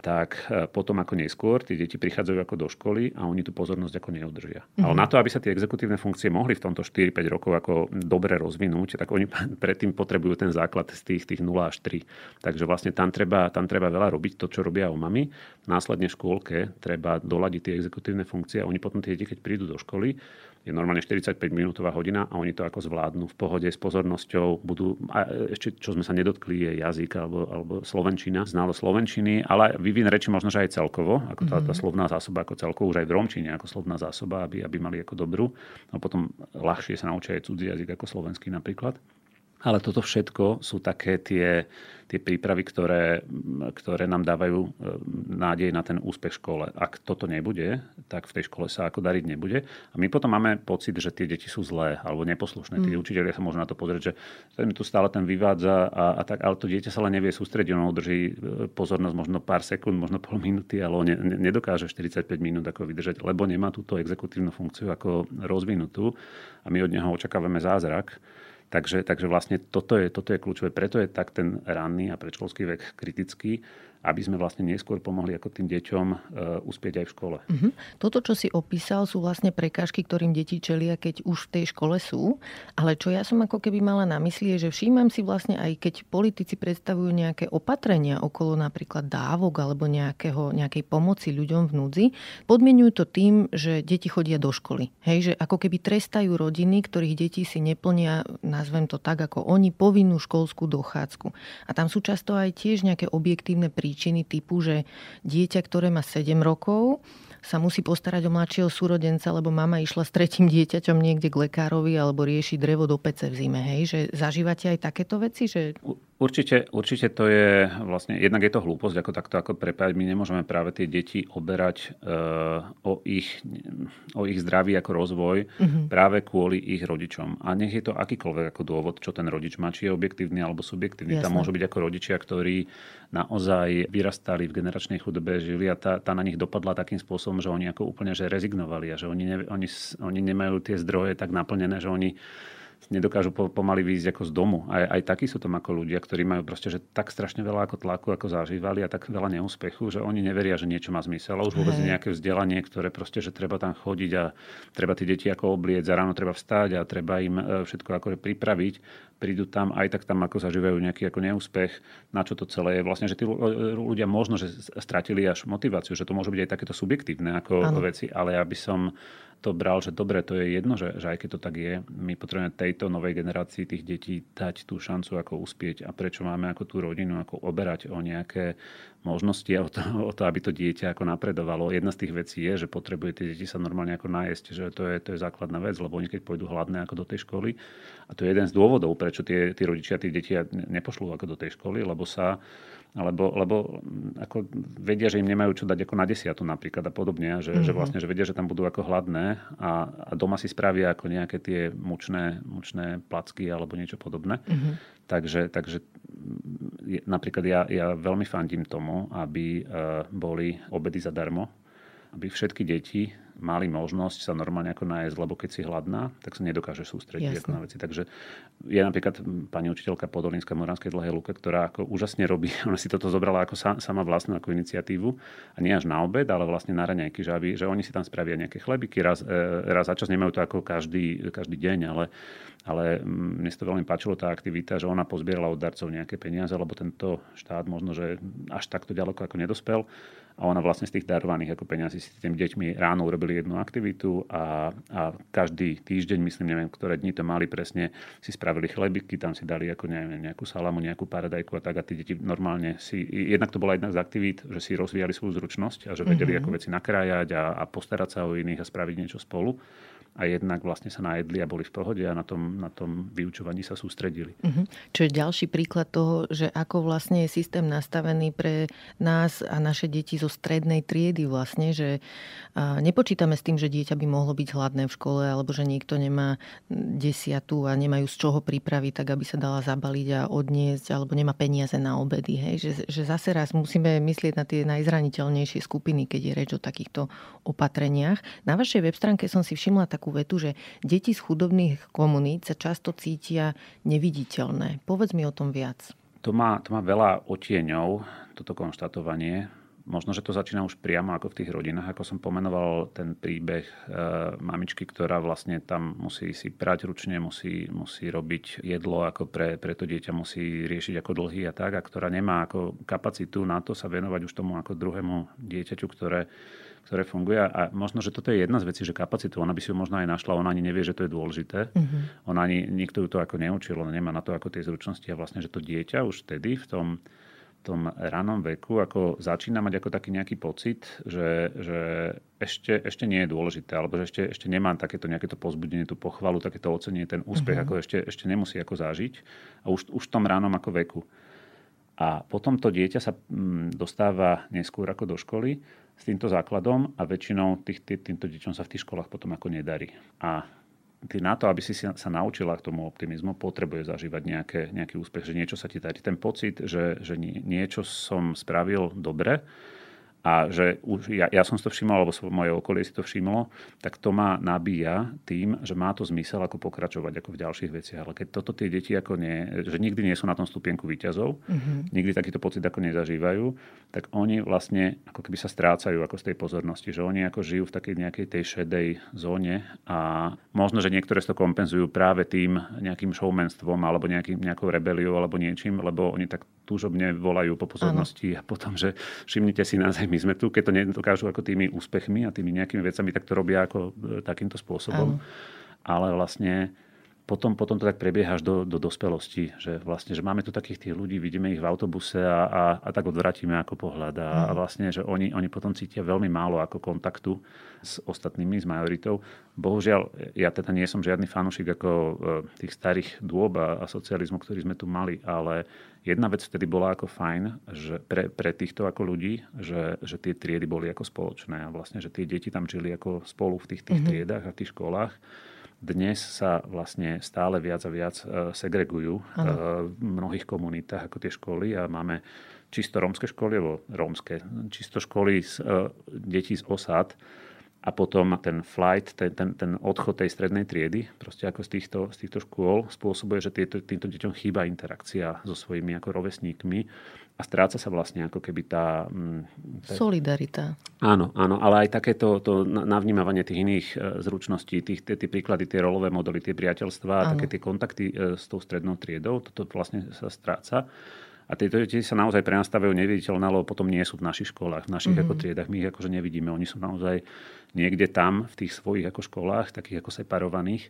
tak e, potom ako neskôr tie deti prichádzajú ako do školy a oni tú pozornosť ako neudržia. Mm-hmm. Ale na to, aby sa tie exekutívne funkcie mohli v tomto 4-5 rokov ako dobre rozvinúť, tak oni <laughs> predtým potrebujú ten základ z tých, tých 0 až 3. Takže vlastne tam treba, tam treba veľa robiť to, čo robia u mami. Následne v škôlke treba doladiť tie exekutívne funkcie a oni potom tie deti, keď prídu do školy, je normálne 45 minútová hodina a oni to ako zvládnu v pohode s pozornosťou. Budú, a ešte čo sme sa nedotkli je jazyk alebo, alebo slovenčina, znalo slovenčiny, ale vyvin reči možno, že aj celkovo, ako tá, tá mhm. slovná zásoba ako celkovo, už aj v romčine ako slovná zásoba, aby, aby mali ako dobrú. A potom ľahšie sa naučia aj cudzí jazyk ako slovenský napríklad. Ale toto všetko sú také tie, tie prípravy, ktoré, ktoré nám dávajú e, nádej na ten úspech v škole. Ak toto nebude, tak v tej škole sa ako dariť nebude. A my potom máme pocit, že tie deti sú zlé alebo neposlušné. Mm. Tí učiteľia sa môžu na to pozrieť, že mi tu stále ten vyvádza, a, a tak, ale to dieťa sa len nevie sústrediť, ono udrží e, pozornosť možno pár sekúnd, možno pol minúty, ale on ne, nedokáže 45 minút ako vydržať, lebo nemá túto exekutívnu funkciu ako rozvinutú a my od neho očakávame zázrak. Takže, takže vlastne toto je, toto je kľúčové. Preto je tak ten ranný a predškolský vek kritický. Aby sme vlastne neskôr pomohli ako tým deťom uh, uspieť aj v škole. Uh-huh. Toto, čo si opísal, sú vlastne prekážky, ktorým deti čelia, keď už v tej škole sú. Ale čo ja som ako keby mala na mysli, je, že všímam si vlastne aj keď politici predstavujú nejaké opatrenia okolo napríklad dávok alebo nejakého, nejakej pomoci ľuďom v núdzi, podmienujú to tým, že deti chodia do školy. Hej, že ako keby trestajú rodiny, ktorých deti si neplnia, nazvem to tak, ako oni, povinnú školskú dochádzku. A tam sú často aj tiež nejaké objektívne príčiny typu, že dieťa, ktoré má 7 rokov, sa musí postarať o mladšieho súrodenca, lebo mama išla s tretím dieťaťom niekde k lekárovi alebo rieši drevo do pece v zime. Hej? Že zažívate aj takéto veci? Že... Určite, určite to je vlastne, jednak je to hlúposť, ako takto ako prepájať. My nemôžeme práve tie deti oberať uh, o, ich, o ich zdraví ako rozvoj uh-huh. práve kvôli ich rodičom. A nech je to akýkoľvek ako dôvod, čo ten rodič má, či je objektívny alebo subjektívny. Jasne. Tam môžu byť ako rodičia, ktorí naozaj vyrastali v generačnej chudobe, žili a tá, tá na nich dopadla takým spôsobom, že oni ako úplne že rezignovali a že oni, ne, oni, oni nemajú tie zdroje tak naplnené, že oni nedokážu pomaly výjsť ako z domu. Aj, aj takí sú tam ako ľudia, ktorí majú proste, že tak strašne veľa ako tlaku, ako zažívali a tak veľa neúspechu, že oni neveria, že niečo má zmysel. A už vôbec hey. nejaké vzdelanie, ktoré proste, že treba tam chodiť a treba tie deti ako obliecť a ráno treba vstať a treba im e, všetko ako pripraviť. Prídu tam, aj tak tam ako zažívajú nejaký ako neúspech. Na čo to celé je? Vlastne, že tí ľudia možno, že stratili až motiváciu, že to môže byť aj takéto subjektívne ako ano. veci, ale aby som to bral, že dobre, to je jedno, že, že aj keď to tak je, my potrebujeme tejto novej generácii tých detí dať tú šancu, ako uspieť a prečo máme ako tú rodinu ako oberať o nejaké možnosti a o to, o to, aby to dieťa ako napredovalo. Jedna z tých vecí je, že potrebuje tie deti sa normálne ako nájsť, že to je, to je základná vec, lebo oni keď pôjdu hladné ako do tej školy, a to je jeden z dôvodov, prečo tie, tí rodičia tých detí nepošlú ako do tej školy, lebo sa alebo, lebo mm, ako vedia, že im nemajú čo dať ako na desiatu napríklad a podobne, že, mm-hmm. že mhm. vlastne že vedia, že tam budú ako hladné a, a doma si spravia ako nejaké tie mučné, mučné placky alebo niečo podobné. Mm-hmm. Takže, takže je, napríklad ja, ja veľmi fandím tomu, aby uh, boli obedy zadarmo, aby všetky deti mali možnosť sa normálne ako nájsť, lebo keď si hladná, tak sa nedokáže sústrediť ako na veci. Takže je napríklad pani učiteľka Podolinská Moranskej dlhej luke, ktorá ako úžasne robí, <laughs> ona si toto zobrala ako sa, sama vlastnú ako iniciatívu. A nie až na obed, ale vlastne na raňajky, že, aby, že oni si tam spravia nejaké chlebiky, raz, e, raz za čas. Nemajú to ako každý, každý deň, ale, ale mne sa to veľmi páčilo tá aktivita, že ona pozbierala od darcov nejaké peniaze, lebo tento štát možno, že až takto ďaleko ako nedospel a ona vlastne z tých darovaných ako peniazí si s tými deťmi ráno urobili jednu aktivitu a, a každý týždeň, myslím, neviem, ktoré dni to mali presne, si spravili chlebiky, tam si dali ako neviem, nejakú salamu, nejakú paradajku a tak a tí deti normálne si, jednak to bola jedna z aktivít, že si rozvíjali svoju zručnosť a že vedeli mm-hmm. ako veci nakrájať a, a postarať sa o iných a spraviť niečo spolu a jednak vlastne sa najedli a boli v pohode a na tom, na tom vyučovaní sa sústredili. Uh-huh. Čo je ďalší príklad toho, že ako vlastne je systém nastavený pre nás a naše deti zo strednej triedy vlastne, že nepočítame s tým, že dieťa by mohlo byť hladné v škole alebo že niekto nemá desiatu a nemajú z čoho pripraviť, tak aby sa dala zabaliť a odniesť alebo nemá peniaze na obedy. Hej? Že, že zase raz musíme myslieť na tie najzraniteľnejšie skupiny, keď je reč o takýchto opatreniach. Na vašej web stránke som si všimla tak takú vetu, že deti z chudobných komunít sa často cítia neviditeľné. Povedz mi o tom viac. To má, to má veľa otieňov, toto konštatovanie. Možno, že to začína už priamo ako v tých rodinách, ako som pomenoval ten príbeh e, mamičky, ktorá vlastne tam musí si prať ručne, musí, musí robiť jedlo, ako pre, pre to dieťa musí riešiť ako dlhy a tak, a ktorá nemá ako kapacitu na to sa venovať už tomu ako druhému dieťaťu, ktoré ktoré funguje. A možno, že toto je jedna z vecí, že kapacitu, ona by si ju možno aj našla, ona ani nevie, že to je dôležité. Uh-huh. Ona ani, nikto ju to ako neučil, ona nemá na to ako tie zručnosti a vlastne, že to dieťa už vtedy v tom, tom ranom veku ako začína mať ako taký nejaký pocit, že, že ešte, ešte nie je dôležité, alebo že ešte, ešte nemá takéto nejaké to pozbudenie, tú pochvalu, takéto ocenenie, ten úspech, uh-huh. ako ešte, ešte nemusí ako zažiť. A už, už v tom ránom ako veku. A potom to dieťa sa mm, dostáva neskôr ako do školy s týmto základom a väčšinou tých, tý, týmto deťom sa v tých školách potom ako nedarí. A ty na to, aby si sa, naučila k tomu optimizmu, potrebuje zažívať nejaké, nejaký úspech, že niečo sa ti darí. Ten pocit, že, že nie, niečo som spravil dobre a že už ja, ja som si to všimol, alebo moje okolie si to všimlo, tak to ma nabíja tým, že má to zmysel ako pokračovať ako v ďalších veciach. Ale keď toto tie deti ako nie, že nikdy nie sú na tom stupienku výťazov, mm-hmm. nikdy takýto pocit ako nezažívajú, tak oni vlastne ako keby sa strácajú ako z tej pozornosti, že oni ako žijú v takej nejakej tej šedej zóne a možno, že niektoré to kompenzujú práve tým nejakým showmanstvom alebo nejakým, nejakou rebeliou alebo niečím, lebo oni tak túžobne volajú po pozornosti ano. a potom, že všimnite si nás aj my sme tu, keď to nedokážu ako tými úspechmi a tými nejakými vecami, tak to robia ako e, takýmto spôsobom. Ano. Ale vlastne potom, potom to tak prebieha až do, do dospelosti, že vlastne, že máme tu takých tých ľudí, vidíme ich v autobuse a, a, a tak odvratíme ako pohľad a, a vlastne, že oni, oni potom cítia veľmi málo ako kontaktu s ostatnými, s majoritou. Bohužiaľ, ja teda nie som žiadny fanúšik ako e, tých starých dôb a, a socializmu, ktorý sme tu mali, ale jedna vec vtedy bola ako fajn, že pre, pre týchto ako ľudí, že, že tie triedy boli ako spoločné a vlastne, že tie deti tam žili ako spolu v tých, tých mm-hmm. triedách a v tých školách dnes sa vlastne stále viac a viac e, segregujú ano. E, v mnohých komunitách ako tie školy a máme čisto rómske školy, alebo rómske, čisto školy z, uh, detí z osád a potom ten flight, ten, ten, ten odchod tej strednej triedy, proste ako z týchto, z týchto škôl, spôsobuje, že tieto, týmto deťom chýba interakcia so svojimi ako rovesníkmi a stráca sa vlastne ako keby tá... Mm, tá... Solidarita. Áno, áno, ale aj takéto to navnímavanie tých iných e, zručností, tých, tie, tie príklady, tie rolové modely, tie priateľstvá, také tie kontakty e, s tou strednou triedou, toto vlastne sa stráca. A tieto deti sa naozaj prenastavujú neviditeľné, lebo potom nie sú v našich školách, v našich mm-hmm. ako triedach. My ich akože nevidíme. Oni sú naozaj niekde tam, v tých svojich ako školách, takých ako separovaných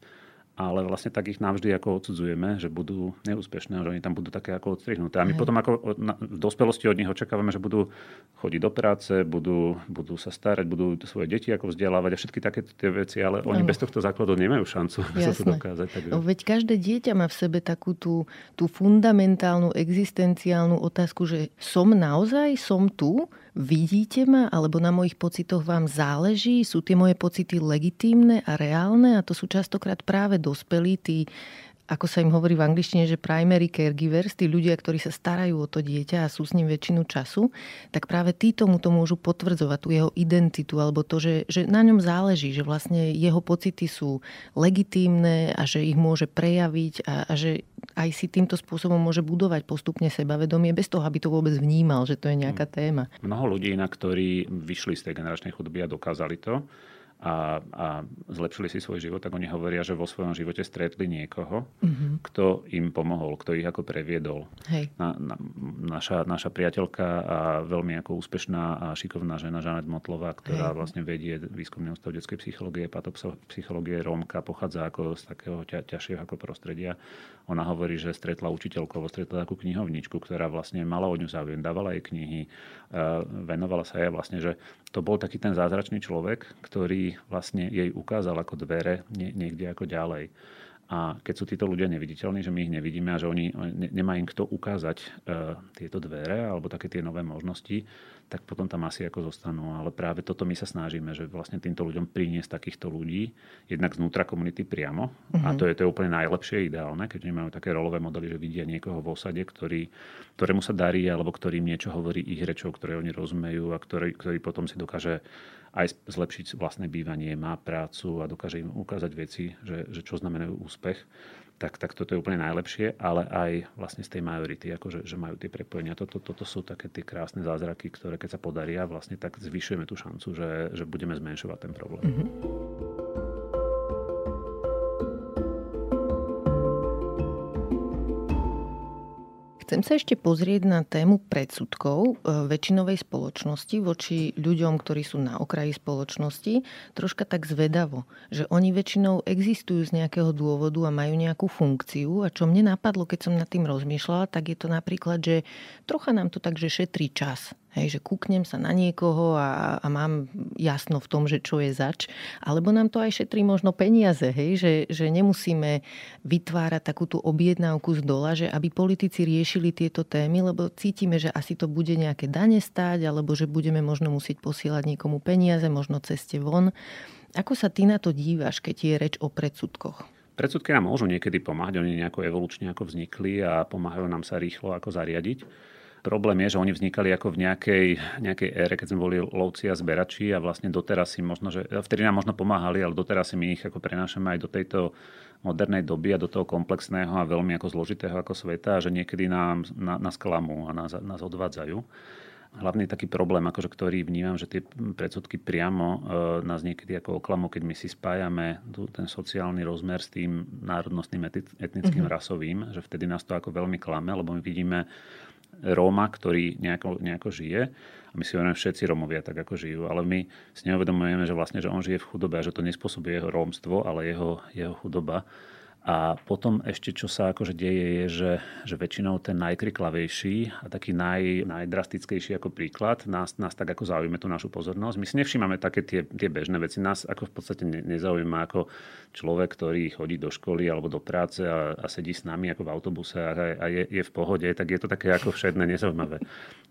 ale vlastne tak ich navždy ako odsudzujeme, že budú neúspešné, že oni tam budú také ako odstrihnuté. A my Aj. potom ako v dospelosti od nich očakávame, že budú chodiť do práce, budú, budú sa starať, budú svoje deti ako vzdelávať a všetky také tie veci, ale oni Aj. bez tohto základu nemajú šancu Jasné. <laughs> sa to dokázať. Tak... No, veď každé dieťa má v sebe takú tú, tú fundamentálnu existenciálnu otázku, že som naozaj, som tu, vidíte ma, alebo na mojich pocitoch vám záleží, sú tie moje pocity legitímne a reálne a to sú častokrát práve dospelí, tí ako sa im hovorí v angličtine, že primary caregivers, tí ľudia, ktorí sa starajú o to dieťa a sú s ním väčšinu času, tak práve tí tomu to môžu potvrdzovať, tú jeho identitu, alebo to, že, že na ňom záleží, že vlastne jeho pocity sú legitímne a že ich môže prejaviť a, a že aj si týmto spôsobom môže budovať postupne sebavedomie bez toho, aby to vôbec vnímal, že to je nejaká téma. Mnoho ľudí, na ktorí vyšli z tej generačnej chudoby a dokázali to, a, a zlepšili si svoj život, tak oni hovoria, že vo svojom živote stretli niekoho, mm-hmm. kto im pomohol, kto ich ako previedol. Hej. Na, na, naša, naša priateľka a veľmi ako úspešná a šikovná žena Žanet Motlová, ktorá Hej. vlastne vedie výskumný ústav detskej psychológie, patopsychológie Rómka, pochádza ako z takého ťa, ťažšieho ako prostredia. Ona hovorí, že stretla učiteľkovo, stretla takú knihovničku, ktorá vlastne mala od ňu záujem, dávala jej knihy, venovala sa jej vlastne, že to bol taký ten zázračný človek, ktorý vlastne jej ukázal ako dvere niekde ako ďalej. A keď sú títo ľudia neviditeľní, že my ich nevidíme a že oni nemá im kto ukázať e, tieto dvere alebo také tie nové možnosti, tak potom tam asi ako zostanú. Ale práve toto my sa snažíme, že vlastne týmto ľuďom priniesť takýchto ľudí jednak znútra komunity priamo. Uh-huh. A mhm. to je, to je úplne najlepšie, ideálne, keď nemajú také rolové modely, že vidia niekoho v osade, ktorý, ktorému sa darí alebo ktorým niečo hovorí ich rečou, ktoré oni rozumejú a ktorý, ktorý potom si dokáže aj zlepšiť vlastné bývanie, má prácu a dokáže im ukázať veci, že, že čo znamenajú úspech, tak, tak toto je úplne najlepšie, ale aj vlastne z tej majority, akože, že majú tie prepojenia. Toto, toto sú také tie krásne zázraky, ktoré keď sa podaria, vlastne tak zvyšujeme tú šancu, že, že budeme zmenšovať ten problém. Mm-hmm. Chcem sa ešte pozrieť na tému predsudkov e, väčšinovej spoločnosti voči ľuďom, ktorí sú na okraji spoločnosti, troška tak zvedavo, že oni väčšinou existujú z nejakého dôvodu a majú nejakú funkciu a čo mne napadlo, keď som nad tým rozmýšľala, tak je to napríklad, že trocha nám to tak, že šetrí čas. Hej, že kúknem sa na niekoho a, a mám jasno v tom, že čo je zač. Alebo nám to aj šetrí možno peniaze, hej, že, že nemusíme vytvárať takú tú objednávku z dola, že aby politici riešili tieto témy, lebo cítime, že asi to bude nejaké dane stáť, alebo že budeme možno musieť posielať niekomu peniaze, možno ceste von. Ako sa ty na to dívaš, keď je reč o predsudkoch? Predsudky nám môžu niekedy pomáhať, oni nejako evolučne ako vznikli a pomáhajú nám sa rýchlo ako zariadiť problém je, že oni vznikali ako v nejakej, nejakej ére, keď sme boli lovci a zberači a vlastne doteraz si možno, že, vtedy nám možno pomáhali, ale doteraz si my ich ako prenášame aj do tejto modernej doby a do toho komplexného a veľmi ako zložitého ako sveta a že niekedy nám, na, nás klamú a nás, nás odvádzajú hlavný taký problém, akože, ktorý vnímam, že tie predsudky priamo e, nás niekedy ako oklamú, keď my si spájame tu, ten sociálny rozmer s tým národnostným, etnickým, mm-hmm. rasovým, že vtedy nás to ako veľmi klame, lebo my vidíme Róma, ktorý nejako, nejako žije a my si hovoríme, všetci Rómovia tak ako žijú, ale my si neuvedomujeme, že vlastne, že on žije v chudobe a že to nespôsobuje jeho rómstvo, ale jeho, jeho chudoba. A potom ešte, čo sa akože deje, je, že, že väčšinou ten najkriklavejší a taký naj, najdrastickejší ako príklad nás, nás tak ako zaujíma tú našu pozornosť. My si nevšímame také tie, tie bežné veci. Nás ako v podstate ne, nezaujíma ako človek, ktorý chodí do školy alebo do práce a, a sedí s nami ako v autobuse a, a je, je v pohode, tak je to také ako všedné, nezaujímavé.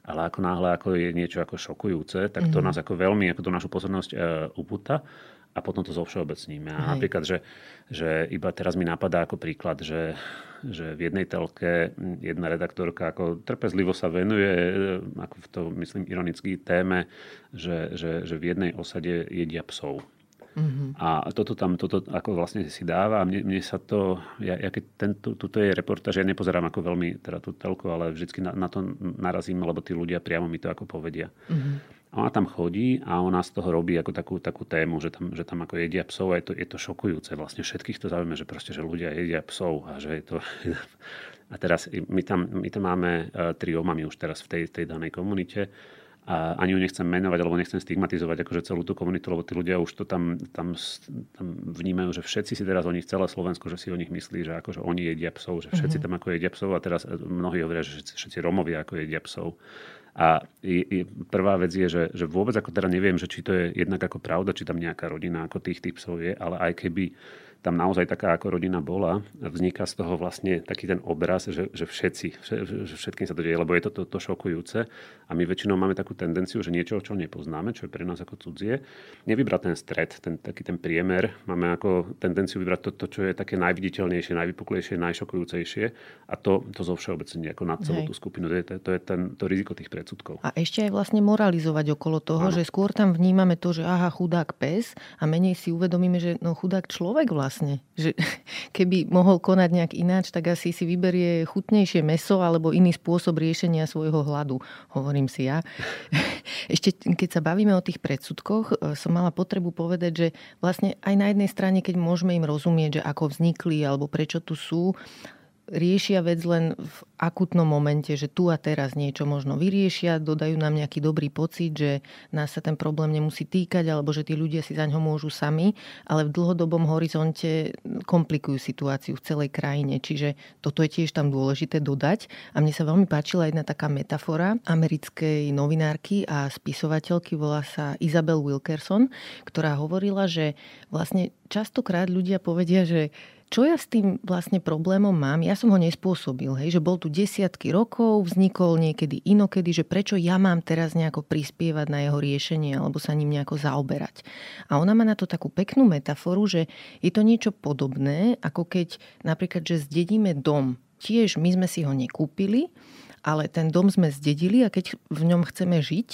Ale ako náhle ako je niečo ako šokujúce, tak to mm-hmm. nás ako veľmi ako tú našu pozornosť uh, upúta a potom to zo všeobecníme. A napríklad, že, že iba teraz mi napadá ako príklad, že, že v jednej telke jedna redaktorka ako trpezlivo sa venuje, e, ako v to myslím ironický téme, že, že, že v jednej osade jedia psov. Mm-hmm. A toto tam, toto ako vlastne si dáva a mne, mne sa to, ja, ja keď tento, tuto je reportáž, ja nepozerám ako veľmi teda tú telku, ale vždycky na, na to narazím, lebo tí ľudia priamo mi to ako povedia. Mm-hmm. A ona tam chodí a ona z toho robí ako takú, takú tému, že tam, že tam ako jedia psov a je to, je to šokujúce. Vlastne všetkých to zaujíma, že proste, že ľudia jedia psov a že je to... <laughs> A teraz my tam, my tam máme uh, tri omamy už teraz v tej, tej danej komunite a ani ju nechcem menovať, alebo nechcem stigmatizovať akože celú tú komunitu, lebo tí ľudia už to tam, tam, tam vnímajú, že všetci si teraz o nich, celé Slovensko, že si o nich myslí, že akože oni jedia psov, že všetci mm-hmm. tam ako jedia psov a teraz mnohí hovoria, že všetci, všetci Romovia ako jedia psov. A prvá vec je, že, že vôbec ako teda neviem, že či to je jednak ako pravda, či tam nejaká rodina ako tých tých je, ale aj keby tam naozaj taká ako rodina bola, vzniká z toho vlastne taký ten obraz, že, že všetci, že všetkým sa to deje, lebo je to, to, to šokujúce. A my väčšinou máme takú tendenciu, že niečo, čo nepoznáme, čo je pre nás ako cudzie, nevybrať ten stred, ten, taký ten priemer. Máme ako tendenciu vybrať to, to čo je také najviditeľnejšie, najvypuklejšie, najšokujúcejšie a to, to zo všeobecne ako na celú Hej. tú skupinu. To je, to, je ten, to riziko tých predsudkov. A ešte aj vlastne moralizovať okolo toho, ano. že skôr tam vnímame to, že aha, chudák pes a menej si uvedomíme, že no chudák človek vlastne vlastne. Že <laughs> keby mohol konať nejak ináč, tak asi si vyberie chutnejšie meso alebo iný spôsob riešenia svojho hladu, hovorím si ja. <laughs> Ešte keď sa bavíme o tých predsudkoch, e, som mala potrebu povedať, že vlastne aj na jednej strane, keď môžeme im rozumieť, že ako vznikli alebo prečo tu sú, riešia vec len v akutnom momente, že tu a teraz niečo možno vyriešia, dodajú nám nejaký dobrý pocit, že nás sa ten problém nemusí týkať, alebo že tí ľudia si za ňo môžu sami, ale v dlhodobom horizonte komplikujú situáciu v celej krajine. Čiže toto je tiež tam dôležité dodať. A mne sa veľmi páčila jedna taká metafora americkej novinárky a spisovateľky, volá sa Isabel Wilkerson, ktorá hovorila, že vlastne častokrát ľudia povedia, že čo ja s tým vlastne problémom mám? Ja som ho nespôsobil, hej, že bol tu desiatky rokov, vznikol niekedy inokedy, že prečo ja mám teraz nejako prispievať na jeho riešenie alebo sa ním nejako zaoberať. A ona má na to takú peknú metaforu, že je to niečo podobné, ako keď napríklad, že zdedíme dom. Tiež my sme si ho nekúpili, ale ten dom sme zdedili a keď v ňom chceme žiť,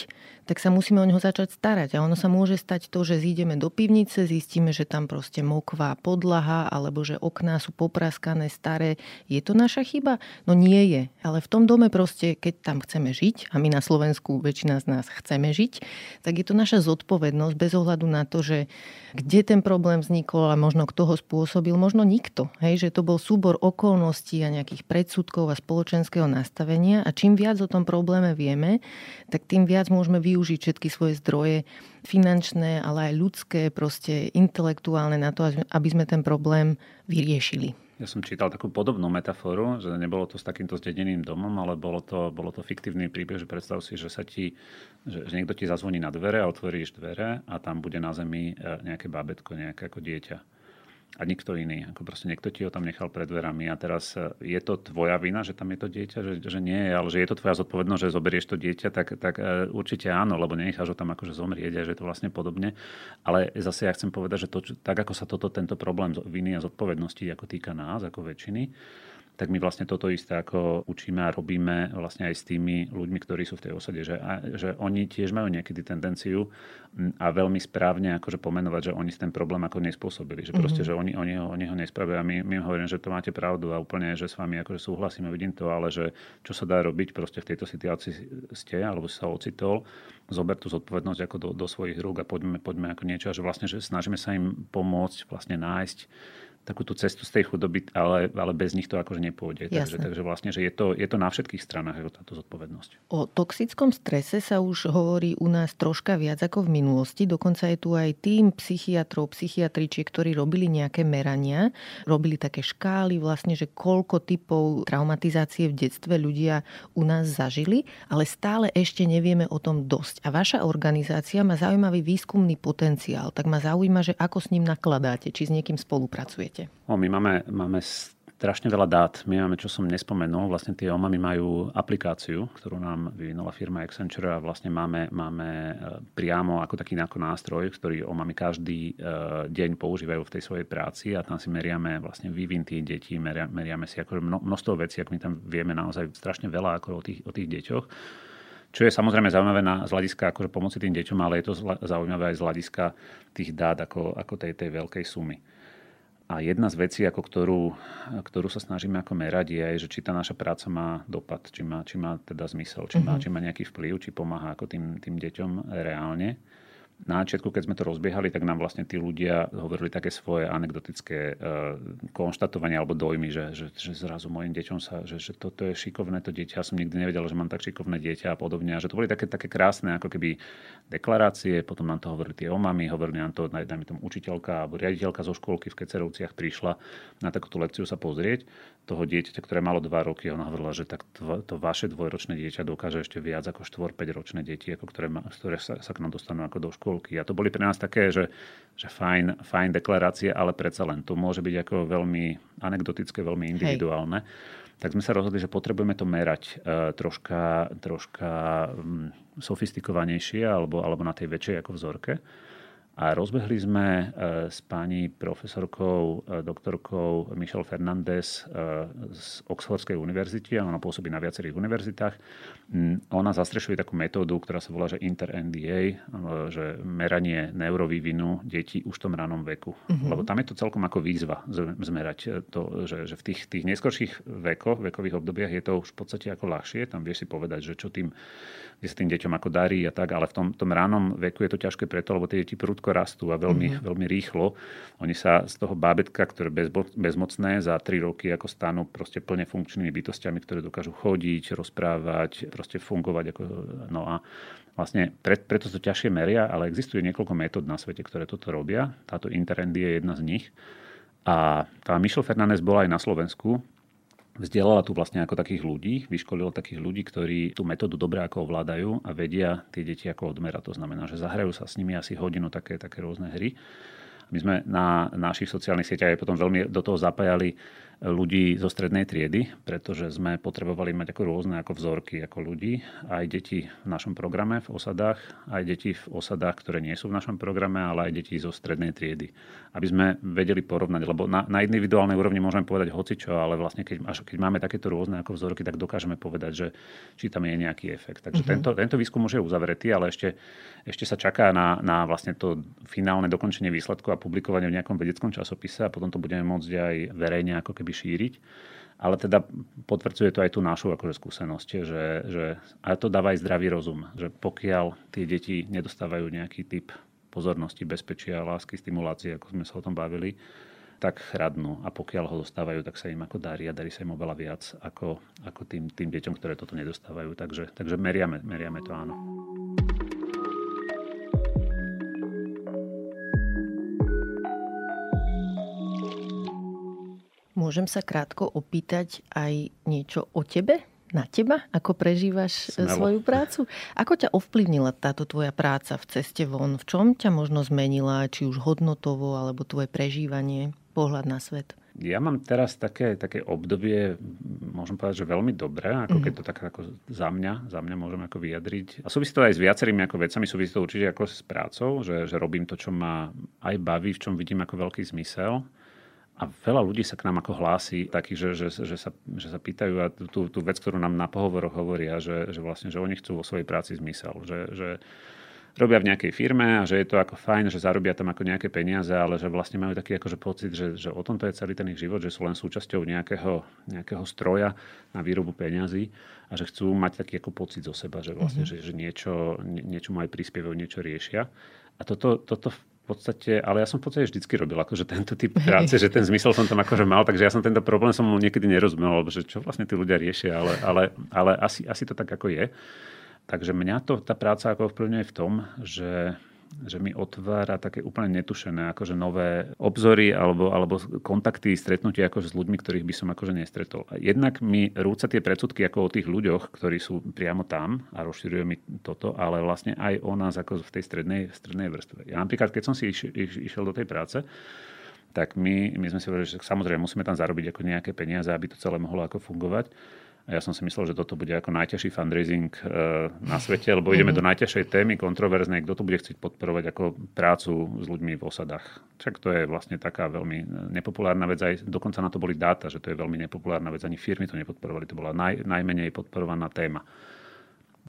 tak sa musíme o neho začať starať. A ono sa môže stať to, že zídeme do pivnice, zistíme, že tam proste mokvá podlaha, alebo že okná sú popraskané, staré. Je to naša chyba? No nie je. Ale v tom dome proste, keď tam chceme žiť, a my na Slovensku väčšina z nás chceme žiť, tak je to naša zodpovednosť bez ohľadu na to, že kde ten problém vznikol a možno kto ho spôsobil, možno nikto. Hej, že to bol súbor okolností a nejakých predsudkov a spoločenského nastavenia a čím viac o tom probléme vieme, tak tým viac môžeme využiť využiť všetky svoje zdroje finančné, ale aj ľudské, proste intelektuálne na to, aby sme ten problém vyriešili. Ja som čítal takú podobnú metaforu, že nebolo to s takýmto zdedeným domom, ale bolo to, bolo to fiktívny príbeh, že predstav si, že sa ti, že, že niekto ti zazvoní na dvere a otvoríš dvere a tam bude na zemi e, nejaké bábetko, nejaké ako dieťa a nikto iný. Ako proste niekto ti ho tam nechal pred dverami a teraz e, je to tvoja vina, že tam je to dieťa, že, že nie, ale že je to tvoja zodpovednosť, že zoberieš to dieťa, tak, tak e, určite áno, lebo nenecháš ho tam akože zomrieť a že je to vlastne podobne. Ale zase ja chcem povedať, že to, tak ako sa toto, tento problém viny a zodpovednosti ako týka nás, ako väčšiny, tak my vlastne toto isté ako učíme a robíme vlastne aj s tými ľuďmi, ktorí sú v tej osade, že, a, že oni tiež majú niekedy tendenciu a veľmi správne akože pomenovať, že oni ten problém ako nespôsobili, že proste, mm-hmm. že oni, oni, ho, oni ho nespravia a my, my hovorím, že to máte pravdu a úplne, že s vami akože súhlasíme, vidím to, ale že čo sa dá robiť proste v tejto situácii ste alebo si sa ocitol, zober tú zodpovednosť ako do, do svojich rúk a poďme, poďme ako niečo, že vlastne, že snažíme sa im pomôcť vlastne nájsť takú tú cestu z tej chudoby, ale, ale bez nich to akože nepôjde. Takže, takže vlastne, že je to, je to na všetkých stranách táto zodpovednosť. O toxickom strese sa už hovorí u nás troška viac ako v minulosti. Dokonca je tu aj tým psychiatrov, psychiatričiek, ktorí robili nejaké merania, robili také škály vlastne, že koľko typov traumatizácie v detstve ľudia u nás zažili, ale stále ešte nevieme o tom dosť. A vaša organizácia má zaujímavý výskumný potenciál, tak ma zaujíma, že ako s ním nakladáte, či s niekým spolupracujete podstate? O, my máme, máme strašne veľa dát. My máme, čo som nespomenul, vlastne tie OMAMy majú aplikáciu, ktorú nám vyvinula firma Accenture a vlastne máme, máme e, priamo ako taký nástroj, ktorý OMAMy každý e, deň používajú v tej svojej práci a tam si meriame vlastne vývin tých detí, meria, meriame si ako množstvo vecí, ak my tam vieme naozaj strašne veľa ako o tých, o tých deťoch. Čo je samozrejme zaujímavé na, z hľadiska akože pomoci tým deťom, ale je to zaujímavé aj z hľadiska tých dát ako, ako tej, tej veľkej sumy. A jedna z vecí, ako ktorú, ktorú sa snažíme ako merať, je, že či tá naša práca má dopad, či má, či má teda zmysel, či, má, mhm. či má nejaký vplyv, či pomáha ako tým, tým deťom reálne na začiatku, keď sme to rozbiehali, tak nám vlastne tí ľudia hovorili také svoje anekdotické uh, konštatovania alebo dojmy, že, že, že zrazu mojim deťom sa, že, že toto je šikovné to dieťa, som nikdy nevedel, že mám tak šikovné dieťa a podobne. A že to boli také, také krásne ako keby deklarácie, potom nám to hovorili tie omamy, hovorili nám to, dajme tomu učiteľka alebo riaditeľka zo školky v Kecerovciach prišla na takúto lekciu sa pozrieť toho dieťaťa, ktoré malo 2 roky, ona hovorila, že tak to, to vaše dvojročné dieťa dokáže ešte viac ako 4-5 ročné deti, ako ktoré, ma, ktoré sa, sa k nám dostanú ako do školky. A to boli pre nás také, že, že fajn, fajn deklarácie, ale predsa len to môže byť ako veľmi anekdotické, veľmi individuálne. Hej. Tak sme sa rozhodli, že potrebujeme to merať uh, troška, troška um, sofistikovanejšie alebo, alebo na tej väčšej ako vzorke. A rozbehli sme e, s pani profesorkou, e, doktorkou Michelle Fernández e, z Oxfordskej univerzity a ona pôsobí na viacerých univerzitách. Ona zastrešuje takú metódu, ktorá sa volá že inter-NDA, že meranie neurovývinu detí už v tom ranom veku. Mm-hmm. Lebo tam je to celkom ako výzva zmerať to, že, že v tých, tých neskorších vekoch, vekových obdobiach je to už v podstate ako ľahšie. Tam vieš si povedať, že čo tým, kde sa tým deťom ako darí a tak, ale v tom, tom ránom veku je to ťažké preto, lebo tie deti prudko rastú a veľmi, mm-hmm. veľmi rýchlo. Oni sa z toho bábetka, ktoré bezbo, bezmocné, za 3 roky ako stanú proste plne funkčnými bytostiami, ktoré dokážu chodiť, rozprávať, proste fungovať. Ako, no a vlastne pre, preto to ťažšie meria, ale existuje niekoľko metód na svete, ktoré toto robia. Táto Interendy je jedna z nich. A tá Michelle Fernández bola aj na Slovensku vzdelala tu vlastne ako takých ľudí, vyškolila takých ľudí, ktorí tú metódu dobre ako ovládajú a vedia tie deti ako odmerať. To znamená, že zahrajú sa s nimi asi hodinu také, také rôzne hry. My sme na našich sociálnych sieťach aj potom veľmi do toho zapájali ľudí zo strednej triedy, pretože sme potrebovali mať ako rôzne ako vzorky ako ľudí, aj deti v našom programe v osadách, aj deti v osadách, ktoré nie sú v našom programe, ale aj deti zo strednej triedy. Aby sme vedeli porovnať, lebo na, na individuálnej úrovni môžeme povedať hocičo, ale vlastne keď, až keď máme takéto rôzne ako vzorky, tak dokážeme povedať, že či tam je nejaký efekt. Takže mm-hmm. tento, tento výskum už je uzavretý, ale ešte, ešte sa čaká na, na vlastne to finálne dokončenie výsledku a publikovanie v nejakom vedeckom časopise a potom to budeme môcť aj verejne ako keby keby šíriť. Ale teda potvrdzuje to aj tú našu akože skúsenosť, že, že a to dáva aj zdravý rozum, že pokiaľ tie deti nedostávajú nejaký typ pozornosti, bezpečia, lásky, stimulácie, ako sme sa o tom bavili, tak chradnú. A pokiaľ ho dostávajú, tak sa im ako darí a darí sa im oveľa viac ako, ako tým, tým deťom, ktoré toto nedostávajú. Takže, takže meriame, meriame to áno. Môžem sa krátko opýtať aj niečo o tebe? Na teba? Ako prežívaš e, Smelo. svoju prácu? Ako ťa ovplyvnila táto tvoja práca v ceste von? V čom ťa možno zmenila? Či už hodnotovo, alebo tvoje prežívanie, pohľad na svet? Ja mám teraz také, také obdobie, môžem povedať, že veľmi dobré, ako mm-hmm. keď to tak ako za mňa, za mňa môžem ako vyjadriť. A súvisí to aj s viacerými ako vecami, súvisí to určite ako s prácou, že, že robím to, čo ma aj baví, v čom vidím ako veľký zmysel a veľa ľudí sa k nám ako hlási, taký, že, že, že, sa, že sa pýtajú a tú, tú vec, ktorú nám na pohovoroch hovoria, že, že vlastne, že oni chcú vo svojej práci zmysel. Že, že robia v nejakej firme a že je to ako fajn, že zarobia tam ako nejaké peniaze, ale že vlastne majú taký akože pocit, že, že o tomto je celý ten ich život, že sú len súčasťou nejakého, nejakého stroja na výrobu peňazí a že chcú mať taký ako pocit zo seba, že vlastne, mm-hmm. že, že niečo, nie, niečo majú prispievajú, niečo riešia. A toto, toto podstate, ale ja som v podstate vždycky robil akože tento typ práce, že ten zmysel som tam akože mal, takže ja som tento problém som niekedy nerozumel, že čo vlastne tí ľudia riešia, ale, ale, ale asi, asi to tak ako je. Takže mňa to, tá práca ako ovplyvňuje v tom, že že mi otvára také úplne netušené akože nové obzory alebo, alebo kontakty, stretnutia akože s ľuďmi, ktorých by som akože nestretol. Jednak mi rúca tie predsudky ako o tých ľuďoch, ktorí sú priamo tam a rozširujú mi toto, ale vlastne aj o nás ako v tej strednej, strednej vrstve. Ja napríklad, keď som si iš, iš, išiel do tej práce, tak my, my sme si hovorili, že samozrejme musíme tam zarobiť ako nejaké peniaze, aby to celé mohlo ako fungovať. A ja som si myslel, že toto bude ako najťažší fundraising e, na svete, lebo ideme mm-hmm. do najťažšej témy, kontroverznej, kto to bude chcieť podporovať ako prácu s ľuďmi v osadách. Však to je vlastne taká veľmi nepopulárna vec, aj dokonca na to boli dáta, že to je veľmi nepopulárna vec, ani firmy to nepodporovali, to bola naj, najmenej podporovaná téma.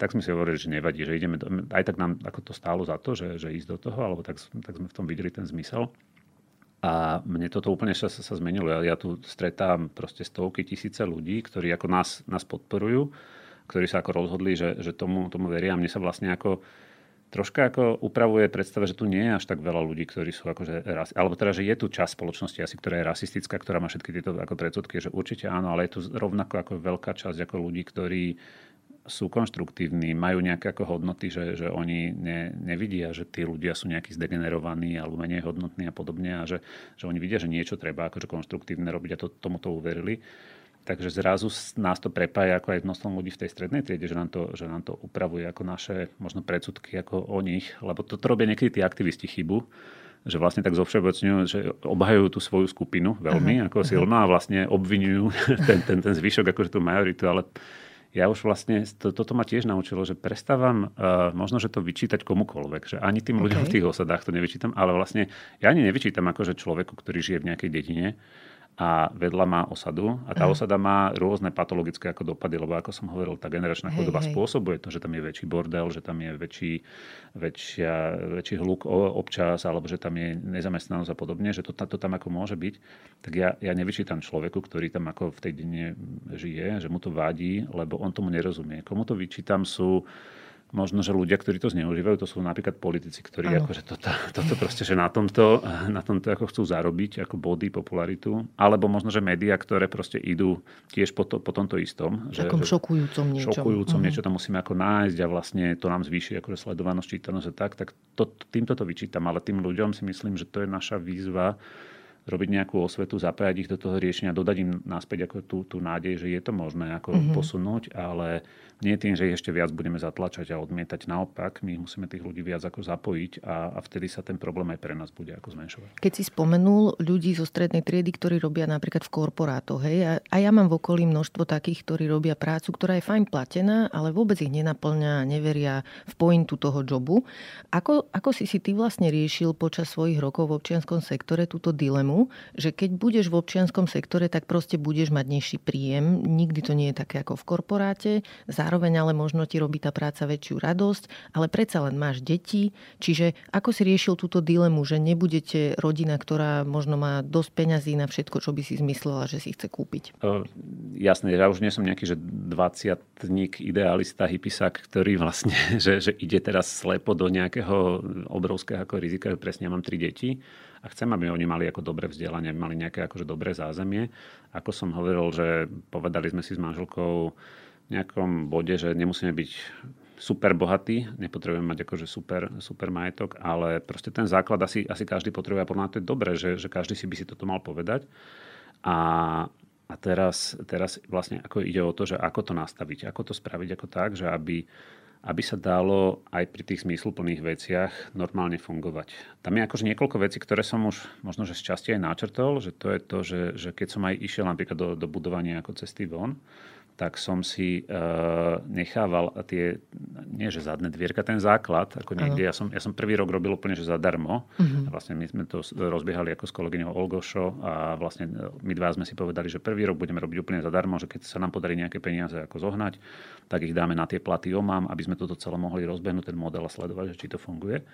Tak sme si hovorili, že nevadí, že ideme, do, aj tak nám ako to stálo za to, že, že ísť do toho, alebo tak, tak sme v tom videli ten zmysel. A mne toto úplne sa, sa zmenilo. Ja, ja tu stretám proste stovky tisíce ľudí, ktorí ako nás, nás podporujú, ktorí sa ako rozhodli, že, že tomu, tomu veria. A mne sa vlastne ako troška ako upravuje predstava, že tu nie je až tak veľa ľudí, ktorí sú akože ras, alebo teda, že je tu časť spoločnosti asi, ktorá je rasistická, ktorá má všetky tieto ako predsudky, že určite áno, ale je tu rovnako ako veľká časť ako ľudí, ktorí sú konštruktívni, majú nejaké ako hodnoty, že, že oni ne, nevidia, že tí ľudia sú nejakí zdegenerovaní alebo menej hodnotní a podobne a že, že oni vidia, že niečo treba akože konštruktívne robiť a to, tomuto uverili. Takže zrazu nás to prepája ako aj množstvom ľudí v tej strednej triede, že nám to, že nám to upravuje ako naše možno predsudky ako o nich, lebo toto robia niekedy tí aktivisti chybu, že vlastne tak zovšeobecňujú, že obhajujú tú svoju skupinu veľmi uh-huh, ako silno uh-huh. a vlastne obvinujú <laughs> ten, ten, ten zvyšok, akože tú majoritu, ale ja už vlastne, to, toto ma tiež naučilo, že prestávam uh, možno, že to vyčítať komukoľvek, že ani tým ľuďom okay. v tých osadách to nevyčítam, ale vlastne ja ani nevyčítam akože človeku, ktorý žije v nejakej dedine, a vedľa má osadu a tá Aha. osada má rôzne patologické ako dopady, lebo ako som hovoril, tá generačná chudoba spôsobuje to, že tam je väčší bordel, že tam je väčší, väčšia, väčší hluk občas, alebo že tam je nezamestnanosť a podobne, že to, to tam ako môže byť, tak ja, ja nevyčítam človeku, ktorý tam ako v tej dine žije, že mu to vadí, lebo on tomu nerozumie. Komu to vyčítam sú možno, že ľudia, ktorí to zneužívajú, to sú napríklad politici, ktorí ano. akože toto, toto proste, že na tomto, na tomto ako chcú zarobiť, ako body, popularitu, alebo možno, že médiá, ktoré proste idú tiež po, to, po tomto istom. Že, Takom šokujúcom niečom. Šokujúcom uh-huh. niečo tam musíme ako nájsť a vlastne to nám zvýši akože sledovanosť, čítanosť a tak, tak to, týmto to vyčítam, ale tým ľuďom si myslím, že to je naša výzva, robiť nejakú osvetu, zapájať ich do toho riešenia, dodať im naspäť ako tú, tú nádej, že je to možné ako mm-hmm. posunúť, ale nie tým, že ešte viac budeme zatlačať a odmietať. Naopak, my musíme tých ľudí viac ako zapojiť a, a vtedy sa ten problém aj pre nás bude ako zmenšovať. Keď si spomenul ľudí zo strednej triedy, ktorí robia napríklad v korporátoch, hej, a, a ja mám v okolí množstvo takých, ktorí robia prácu, ktorá je fajn platená, ale vôbec ich nenaplňa, neveria v pointu toho jobu. Ako, ako si si ty vlastne riešil počas svojich rokov v občianskom sektore túto dilemu, že keď budeš v občianskom sektore, tak proste budeš mať nižší príjem. Nikdy to nie je také ako v korporáte zároveň ale možno ti robí tá práca väčšiu radosť, ale predsa len máš deti, čiže ako si riešil túto dilemu, že nebudete rodina, ktorá možno má dosť peňazí na všetko, čo by si zmyslela, že si chce kúpiť? Uh, jasné, ja už nie som nejaký, že 20 idealista, hypisak, ktorý vlastne, <laughs> že, že ide teraz slepo do nejakého obrovského ako rizika, presne ja mám tri deti a chcem, aby oni mali ako dobré vzdelanie, mali nejaké akože dobré zázemie. Ako som hovoril, že povedali sme si s manželkou, nejakom bode, že nemusíme byť super bohatí, nepotrebujeme mať akože super, super majetok, ale proste ten základ asi, asi každý potrebuje a podľa to je dobré, že, že každý si by si toto mal povedať. A, a teraz, teraz vlastne ako ide o to, že ako to nastaviť, ako to spraviť ako tak, že aby, aby sa dalo aj pri tých zmysluplných veciach normálne fungovať. Tam je akože niekoľko vecí, ktoré som už možno, že z časti aj načrtol, že to je to, že, že keď som aj išiel napríklad do, do budovania ako cesty von, tak som si uh, nechával tie nie že zadné dvierka, ten základ, ako niekde, ja som, ja som prvý rok robil úplne, že zadarmo. Uh-huh. Vlastne my sme to rozbiehali ako s kolegyňou Olgošo a vlastne e, my dva sme si povedali, že prvý rok budeme robiť úplne zadarmo, že keď sa nám podarí nejaké peniaze ako zohnať, tak ich dáme na tie platy OMAM, aby sme toto celé mohli rozbehnúť, ten model a sledovať, že či to funguje.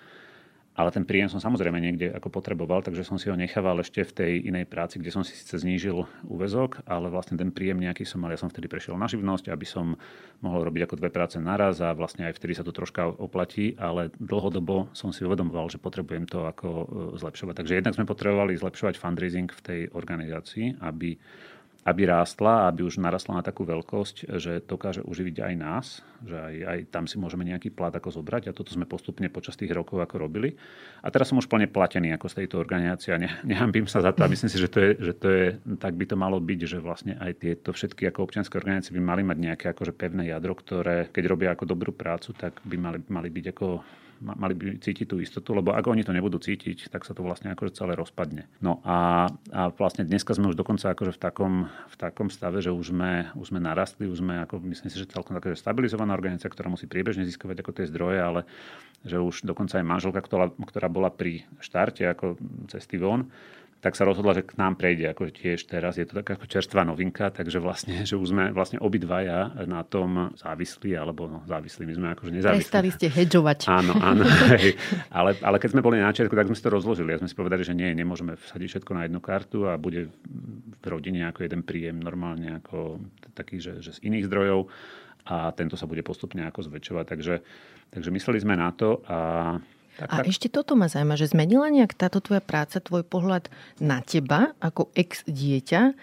Ale ten príjem som samozrejme niekde ako potreboval, takže som si ho nechával ešte v tej inej práci, kde som si síce znížil úvezok, ale vlastne ten príjem nejaký som mal. Ja som vtedy prešiel na živnosť, aby som mohol robiť ako dve práce naraz a vlastne aj vtedy sa to troška oplatí, ale dlhodobo som si uvedomoval, že potrebujem to ako e, zlepšovať. Takže jednak sme potrebovali zlepšovať fundraising v tej organizácii, aby aby rástla, aby už narastla na takú veľkosť, že dokáže uživiť aj nás, že aj, aj tam si môžeme nejaký plat ako zobrať a toto sme postupne počas tých rokov ako robili. A teraz som už plne platený ako z tejto organizácie a ne, <laughs> nehambím sa za to a myslím si, že to, je, že to je, tak by to malo byť, že vlastne aj tieto všetky ako občianske organizácie by mali mať nejaké akože pevné jadro, ktoré keď robia ako dobrú prácu, tak by mali, mali byť ako mali by cítiť tú istotu, lebo ak oni to nebudú cítiť, tak sa to vlastne akože celé rozpadne. No a, a vlastne dneska sme už dokonca akože v takom, v takom stave, že už sme, už sme narastli, už sme ako, myslím si, že celkom taká stabilizovaná organizácia, ktorá musí priebežne získovať ako tie zdroje, ale že už dokonca aj manželka, ktorá, ktorá bola pri štarte ako cesty von, tak sa rozhodla, že k nám prejde ako tiež teraz. Je to taká ako čerstvá novinka, takže vlastne, že už sme vlastne obidvaja na tom závislí, alebo no, závislí, my sme akože nezávislí. Prestali ste hedžovať. Áno, áno. <laughs> Hej. Ale, ale keď sme boli na začiatku, tak sme si to rozložili. Ja sme si povedali, že nie, nemôžeme vsadiť všetko na jednu kartu a bude v rodine ako jeden príjem normálne ako taký, že, že z iných zdrojov a tento sa bude postupne ako zväčšovať. Takže, takže mysleli sme na to a tak, a tak. ešte toto ma zaujíma, že zmenila nejak táto tvoja práca, tvoj pohľad na teba ako ex-dieťa,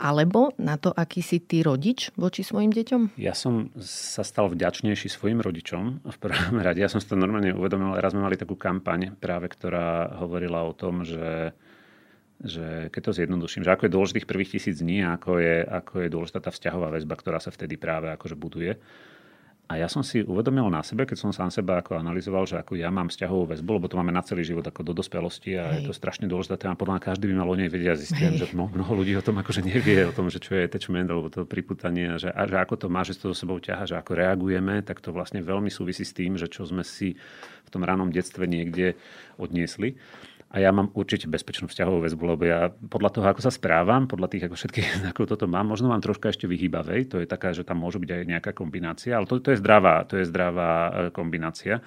alebo na to, aký si ty rodič voči svojim deťom? Ja som sa stal vďačnejší svojim rodičom v prvom <laughs> rade. Ja som si to normálne uvedomil. Raz sme mali takú kampaň práve, ktorá hovorila o tom, že že keď to zjednoduším, že ako je dôležitých prvých tisíc dní, ako je, ako je dôležitá tá vzťahová väzba, ktorá sa vtedy práve akože buduje. A ja som si uvedomil na sebe, keď som sám seba ako analyzoval, že ako ja mám vzťahovú väzbu, lebo to máme na celý život ako do dospelosti a Hej. je to strašne dôležité téma. Podľa mňa každý by mal o nej vedieť a zistiť, že mnoho, mnoho ľudí o tom akože nevie, o tom, že čo je attachment alebo to priputanie a že, a že ako to má, že to so sebou ťaha, že ako reagujeme, tak to vlastne veľmi súvisí s tým, že čo sme si v tom ranom detstve niekde odniesli. A ja mám určite bezpečnú vzťahovú väzbu, lebo ja podľa toho, ako sa správam, podľa tých ako všetkých <laughs> ako toto mám, možno mám troška ešte vyhýbavej, to je taká, že tam môže byť aj nejaká kombinácia, ale to, to je zdravá, to je zdravá e, kombinácia.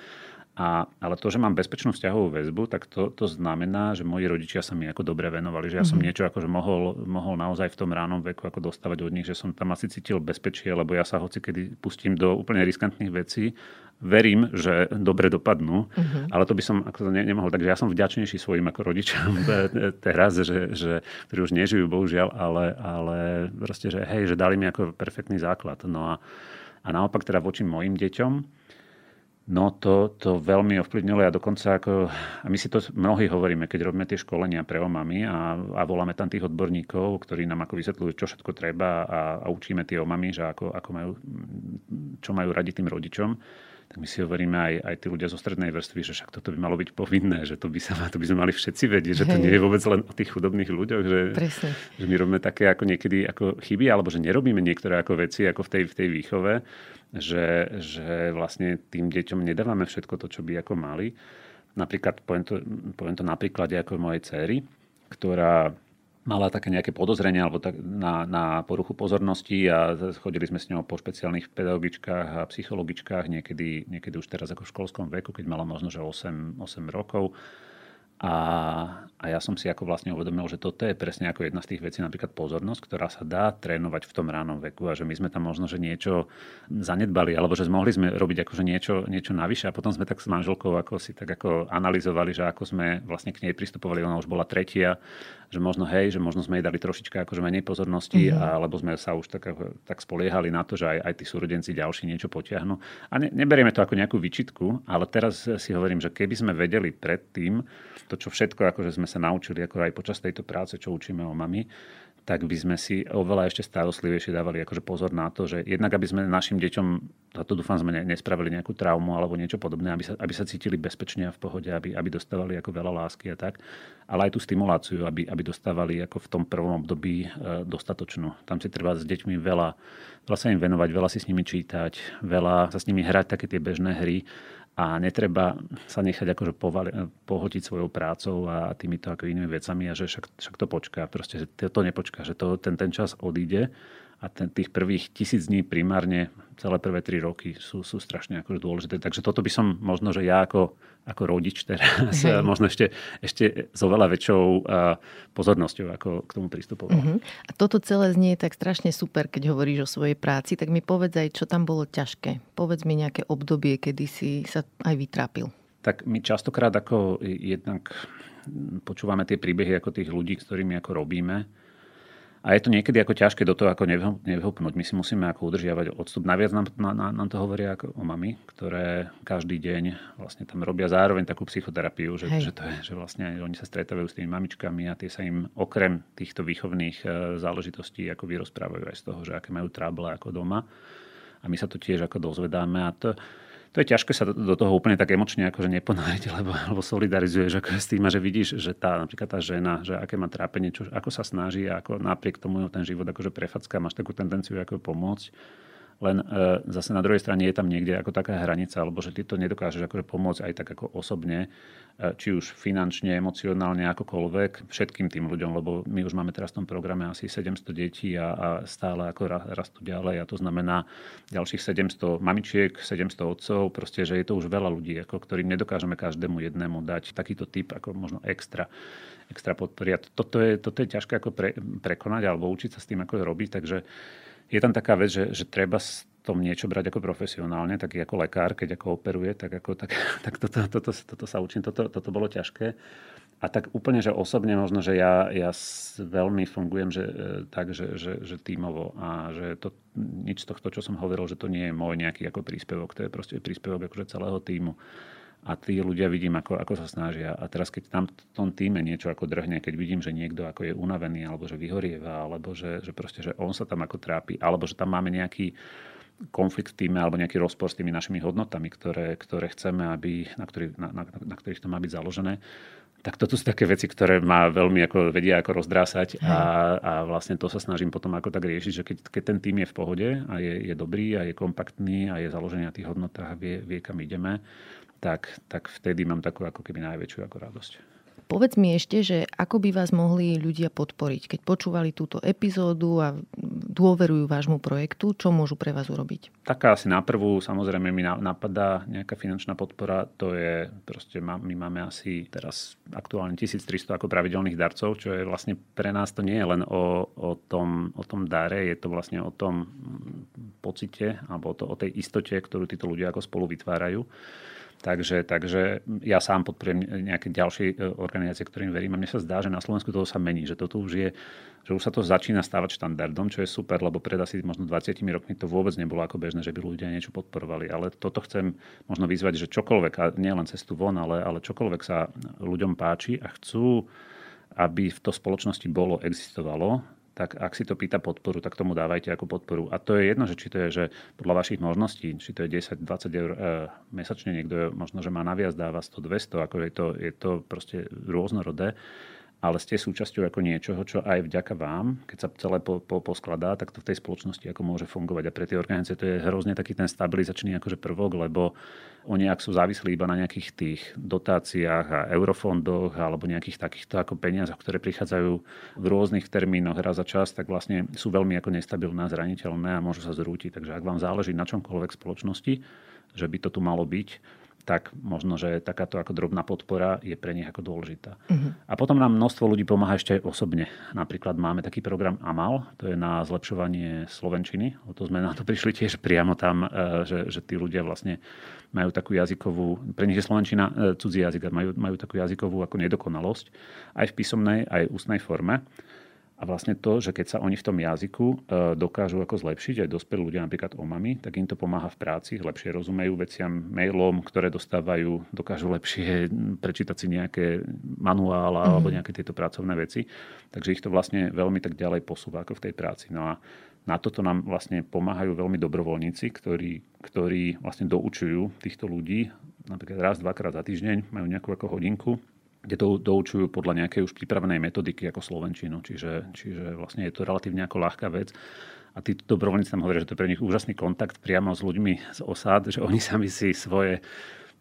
A, ale to, že mám bezpečnú vzťahovú väzbu, tak to, to znamená, že moji rodičia sa mi ako dobre venovali, že ja som mm-hmm. niečo akože mohol, mohol naozaj v tom ránom veku ako dostávať od nich, že som tam asi cítil bezpečie, lebo ja sa hoci kedy pustím do úplne riskantných vecí, verím, že dobre dopadnú, mm-hmm. ale to by som ako to ne, nemohol. Takže ja som vďačnejší svojim ako rodičom <laughs> teraz, že, že, ktorí už nežijú, bohužiaľ, ale, ale proste, že hej, že dali mi ako perfektný základ. No a, a naopak teda voči mojim deťom, No to, to veľmi ovplyvnilo. Ja dokonca ako, a my si to mnohí hovoríme, keď robíme tie školenia pre omamy a, a voláme tam tých odborníkov, ktorí nám ako vysvetľujú, čo všetko treba a, a učíme tie omamy, že ako, ako majú, čo majú radi tým rodičom tak my si hovoríme aj, aj tí ľudia zo strednej vrstvy, že však toto by malo byť povinné, že to by, sa, to by sme mali všetci vedieť, že to Hej. nie je vôbec len o tých chudobných ľuďoch, že, že my robíme také ako niekedy ako chyby, alebo že nerobíme niektoré ako veci ako v tej, v tej výchove, že, že vlastne tým deťom nedávame všetko to, čo by ako mali. Napríklad, poviem to, poviem to na príklade ako mojej cery, ktorá mala také nejaké podozrenie alebo tak na, na poruchu pozornosti a chodili sme s ňou po špeciálnych pedagogičkách a psychologičkách, niekedy, niekedy už teraz ako v školskom veku, keď mala možno že 8, 8 rokov. A, a ja som si ako vlastne uvedomil, že toto je presne ako jedna z tých vecí, napríklad pozornosť, ktorá sa dá trénovať v tom ránom veku a že my sme tam možno, že niečo zanedbali, alebo že mohli sme robiť akože niečo, niečo navyše a potom sme tak s manželkou ako si tak ako analyzovali, že ako sme vlastne k nej pristupovali, ona už bola tretia, že možno hej, že možno sme jej dali trošička akože menej pozornosti, mm-hmm. alebo sme sa už tak, tak spoliehali na to, že aj, aj tí súrodenci ďalší niečo potiahnu. A ne, neberieme to ako nejakú vyčitku, ale teraz si hovorím, že keby sme vedeli predtým, to, čo všetko akože sme sa naučili ako aj počas tejto práce, čo učíme o mami, tak by sme si oveľa ešte starostlivejšie dávali akože pozor na to, že jednak aby sme našim deťom, za to dúfam sme nespravili nejakú traumu alebo niečo podobné, aby sa, aby sa cítili bezpečne a v pohode, aby, aby dostávali ako veľa lásky a tak, ale aj tú stimuláciu, aby, aby dostávali ako v tom prvom období e, dostatočnú. Tam si treba s deťmi veľa, veľa sa im venovať, veľa si s nimi čítať, veľa sa s nimi hrať také tie bežné hry a netreba sa nechať akože povali, pohotiť svojou prácou a týmito ako inými vecami a že však, však to počká. Proste, že to nepočká, že to, ten, ten čas odíde a ten, tých prvých tisíc dní primárne celé prvé tri roky sú, sú strašne akože dôležité. Takže toto by som možno, že ja ako ako rodič teraz, hey. možno ešte, ešte s oveľa väčšou pozornosťou ako k tomu pristupoval. Uh-huh. A toto celé znie tak strašne super, keď hovoríš o svojej práci, tak mi povedz aj, čo tam bolo ťažké. Povedz mi nejaké obdobie, kedy si sa aj vytrápil. Tak my častokrát ako jednak počúvame tie príbehy ako tých ľudí, s ktorými ako robíme a je to niekedy ako ťažké do toho ako nevhupnúť. My si musíme ako udržiavať odstup. Naviac nám, na, nám to hovoria ako o mami, ktoré každý deň vlastne tam robia zároveň takú psychoterapiu, že, že, to je, že vlastne oni sa stretávajú s tými mamičkami a tie sa im okrem týchto výchovných e, záležitostí ako vyrozprávajú aj z toho, že aké majú tráble ako doma. A my sa to tiež ako dozvedáme. A to, to je ťažké sa do toho úplne tak emočne akože neponoriť, lebo, lebo solidarizuješ ako s tým, že vidíš, že tá, napríklad tá žena, že aké má trápenie, čo, ako sa snaží ako napriek tomu ten život akože prefacká, máš takú tendenciu ako pomôcť len e, zase na druhej strane je tam niekde ako taká hranica, alebo že ty to nedokážeš akože pomôcť aj tak ako osobne, e, či už finančne, emocionálne, akokoľvek, všetkým tým ľuďom, lebo my už máme teraz v tom programe asi 700 detí a, a stále ako rastú ďalej a to znamená ďalších 700 mamičiek, 700 otcov, proste, že je to už veľa ľudí, ako, ktorým nedokážeme každému jednému dať takýto typ ako možno extra extra podpory. Toto je, toto je ťažké ako pre, prekonať alebo učiť sa s tým, ako robiť. Takže je tam taká vec, že, že treba s tom niečo brať ako profesionálne, tak ako lekár, keď ako operuje, tak, ako, tak, <laughs> tak toto, toto, toto sa učím, toto, toto bolo ťažké. A tak úplne, že osobne možno, že ja, ja veľmi fungujem že, e, tak, že, že, že tímovo a že to, nič z tohto, čo som hovoril, že to nie je môj nejaký ako príspevok, to je proste príspevok akože celého týmu a tí ľudia vidím, ako, ako sa snažia. A teraz, keď tam v tom týme niečo ako drhne, keď vidím, že niekto ako je unavený, alebo že vyhorieva, alebo že, že, proste, že on sa tam ako trápi, alebo že tam máme nejaký konflikt v týme alebo nejaký rozpor s tými našimi hodnotami, ktoré, ktoré chceme, aby, na, ktorý, na, na, na ktorých to má byť založené, tak toto sú také veci, ktoré ma veľmi ako vedia ako rozdrásať a, a vlastne to sa snažím potom ako tak riešiť, že keď, keď ten tým je v pohode a je, je dobrý a je kompaktný a je založený na tých hodnotách a vie, vie kam ideme, tak, tak vtedy mám takú ako keby najväčšiu ako radosť. Povedz mi ešte, že ako by vás mohli ľudia podporiť, keď počúvali túto epizódu a dôverujú vášmu projektu, čo môžu pre vás urobiť? Taká asi na prvú, samozrejme mi napadá nejaká finančná podpora, to je proste, my máme asi teraz aktuálne 1300 ako pravidelných darcov, čo je vlastne pre nás to nie je len o, o, tom, o tom dare, je to vlastne o tom pocite alebo to, o tej istote, ktorú títo ľudia ako spolu vytvárajú. Takže, takže ja sám podporujem nejaké ďalšie e, organizácie, ktorým verím. A mne sa zdá, že na Slovensku toho sa mení, že toto už je, že už sa to začína stávať štandardom, čo je super, lebo pred asi možno 20 rokmi to vôbec nebolo ako bežné, že by ľudia niečo podporovali. Ale toto chcem možno vyzvať, že čokoľvek, a nie len cestu von, ale, ale čokoľvek sa ľuďom páči a chcú, aby v to spoločnosti bolo, existovalo, tak ak si to pýta podporu, tak tomu dávajte ako podporu. A to je jedno, že či to je že podľa vašich možností, či to je 10-20 eur e, mesačne, niekto je, možno, že má naviac, dáva 100-200, ako je to, je to proste rôznorodé ale ste súčasťou ako niečoho, čo aj vďaka vám, keď sa celé po, po, poskladá, tak to v tej spoločnosti ako môže fungovať. A pre tie organizácie to je hrozne taký ten stabilizačný akože prvok, lebo oni ak sú závislí iba na nejakých tých dotáciách a eurofondoch alebo nejakých takýchto ako peniazoch, ktoré prichádzajú v rôznych termínoch raz za čas, tak vlastne sú veľmi ako nestabilné a zraniteľné a môžu sa zrútiť. Takže ak vám záleží na čomkoľvek spoločnosti, že by to tu malo byť, tak možno, že takáto ako drobná podpora je pre nich ako dôležitá. Uh-huh. A potom nám množstvo ľudí pomáha ešte aj osobne. Napríklad máme taký program AMAL, to je na zlepšovanie slovenčiny. O to sme na to prišli tiež priamo tam, e, že, že tí ľudia vlastne majú takú jazykovú, pre nich je slovenčina e, cudzí jazyk, majú, majú takú jazykovú ako nedokonalosť aj v písomnej, aj v ústnej forme A vlastne to, že keď sa oni v tom jazyku e, dokážu ako zlepšiť, aj dospelí ľudia, napríklad omami, tak im to pomáha v práci, lepšie rozumejú veciam, mailom, ktoré dostávajú, dokážu lepšie prečítať si nejaké manuála mm-hmm. alebo nejaké tieto pracovné veci. Takže ich to vlastne veľmi tak ďalej posúva ako v tej práci. No a na toto nám vlastne pomáhajú veľmi dobrovoľníci, ktorí, ktorí vlastne doučujú týchto ľudí, napríklad raz, dvakrát za týždeň, majú nejakú ako hodinku kde to doučujú podľa nejakej už pripravenej metodiky ako Slovenčinu. Čiže, čiže vlastne je to relatívne ako ľahká vec. A tí dobrovoľníci tam hovoria, že to je pre nich úžasný kontakt priamo s ľuďmi z osád, že oni sami si svoje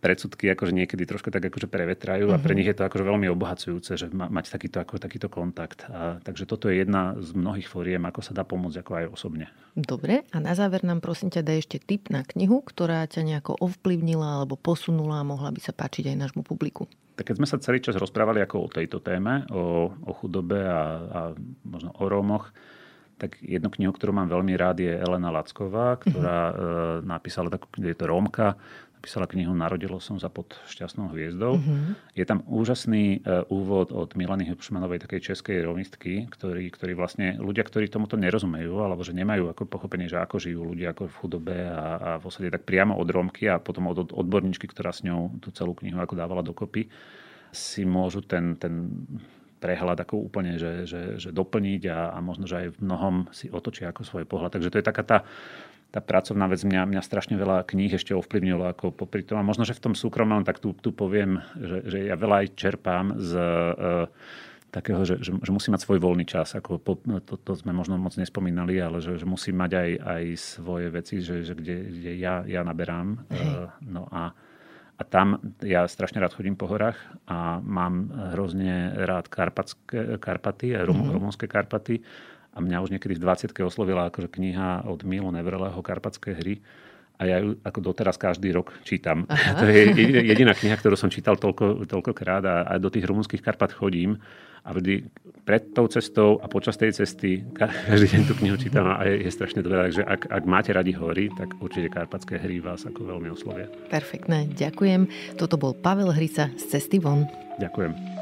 predsudky akože niekedy trošku tak akože prevetrajú uh-huh. a pre mhm. nich je to akože veľmi obohacujúce, že ma, mať takýto, ako, takýto kontakt. A, takže toto je jedna z mnohých fóriem, ako sa dá pomôcť ako aj osobne. Dobre, a na záver nám prosím ťa daj ešte tip na knihu, ktorá ťa nejako ovplyvnila alebo posunula a mohla by sa páčiť aj nášmu publiku. Tak keď sme sa celý čas rozprávali ako o tejto téme, o, o chudobe a, a možno o Rómoch, tak jednu knihu, ktorú mám veľmi rád, je Elena Lacková, ktorá e, napísala takú, je to Rómka, napísala knihu Narodilo som sa pod šťastnou hviezdou. Mm-hmm. Je tam úžasný uh, úvod od Milany Hubšmanovej, takej českej rovistky, ktorý, ktorý vlastne ľudia, ktorí tomuto nerozumejú, alebo že nemajú ako pochopenie, že ako žijú ľudia ako v chudobe a, a v osade, tak priamo od Rómky a potom od, od odborníčky, ktorá s ňou tú celú knihu ako dávala dokopy, si môžu ten, ten prehľad ako úplne, že, že, že doplniť a, a možno, že aj v mnohom si otočia ako svoj pohľad. Takže to je taká tá tá pracovná vec mňa, mňa strašne veľa kníh ešte ovplyvnila ako popri tom. A možno, že v tom súkromnom, tak tu, tu poviem, že, že ja veľa aj čerpám z uh, takého, že, že, že musí mať svoj voľný čas. Ako po, to, to sme možno moc nespomínali, ale že, že musí mať aj, aj svoje veci, že, že kde, kde ja, ja naberám. Uh, no a, a tam ja strašne rád chodím po horách a mám hrozne rád Karpatské, Karpaty, rum, mm-hmm. rumunské Karpaty a mňa už niekedy v 20 oslovila akože kniha od Milo Nevreleho Karpatské hry a ja ju ako doteraz každý rok čítam. Aha. To je jediná kniha, ktorú som čítal toľko, toľkokrát a, a do tých rumunských Karpat chodím a vždy pred tou cestou a počas tej cesty každý deň tú knihu čítam a je, je strašne dobré. Takže ak, ak máte radi hory, tak určite Karpatské hry vás ako veľmi oslovia. Perfektné, ďakujem. Toto bol Pavel Hrica z Cesty von. Ďakujem.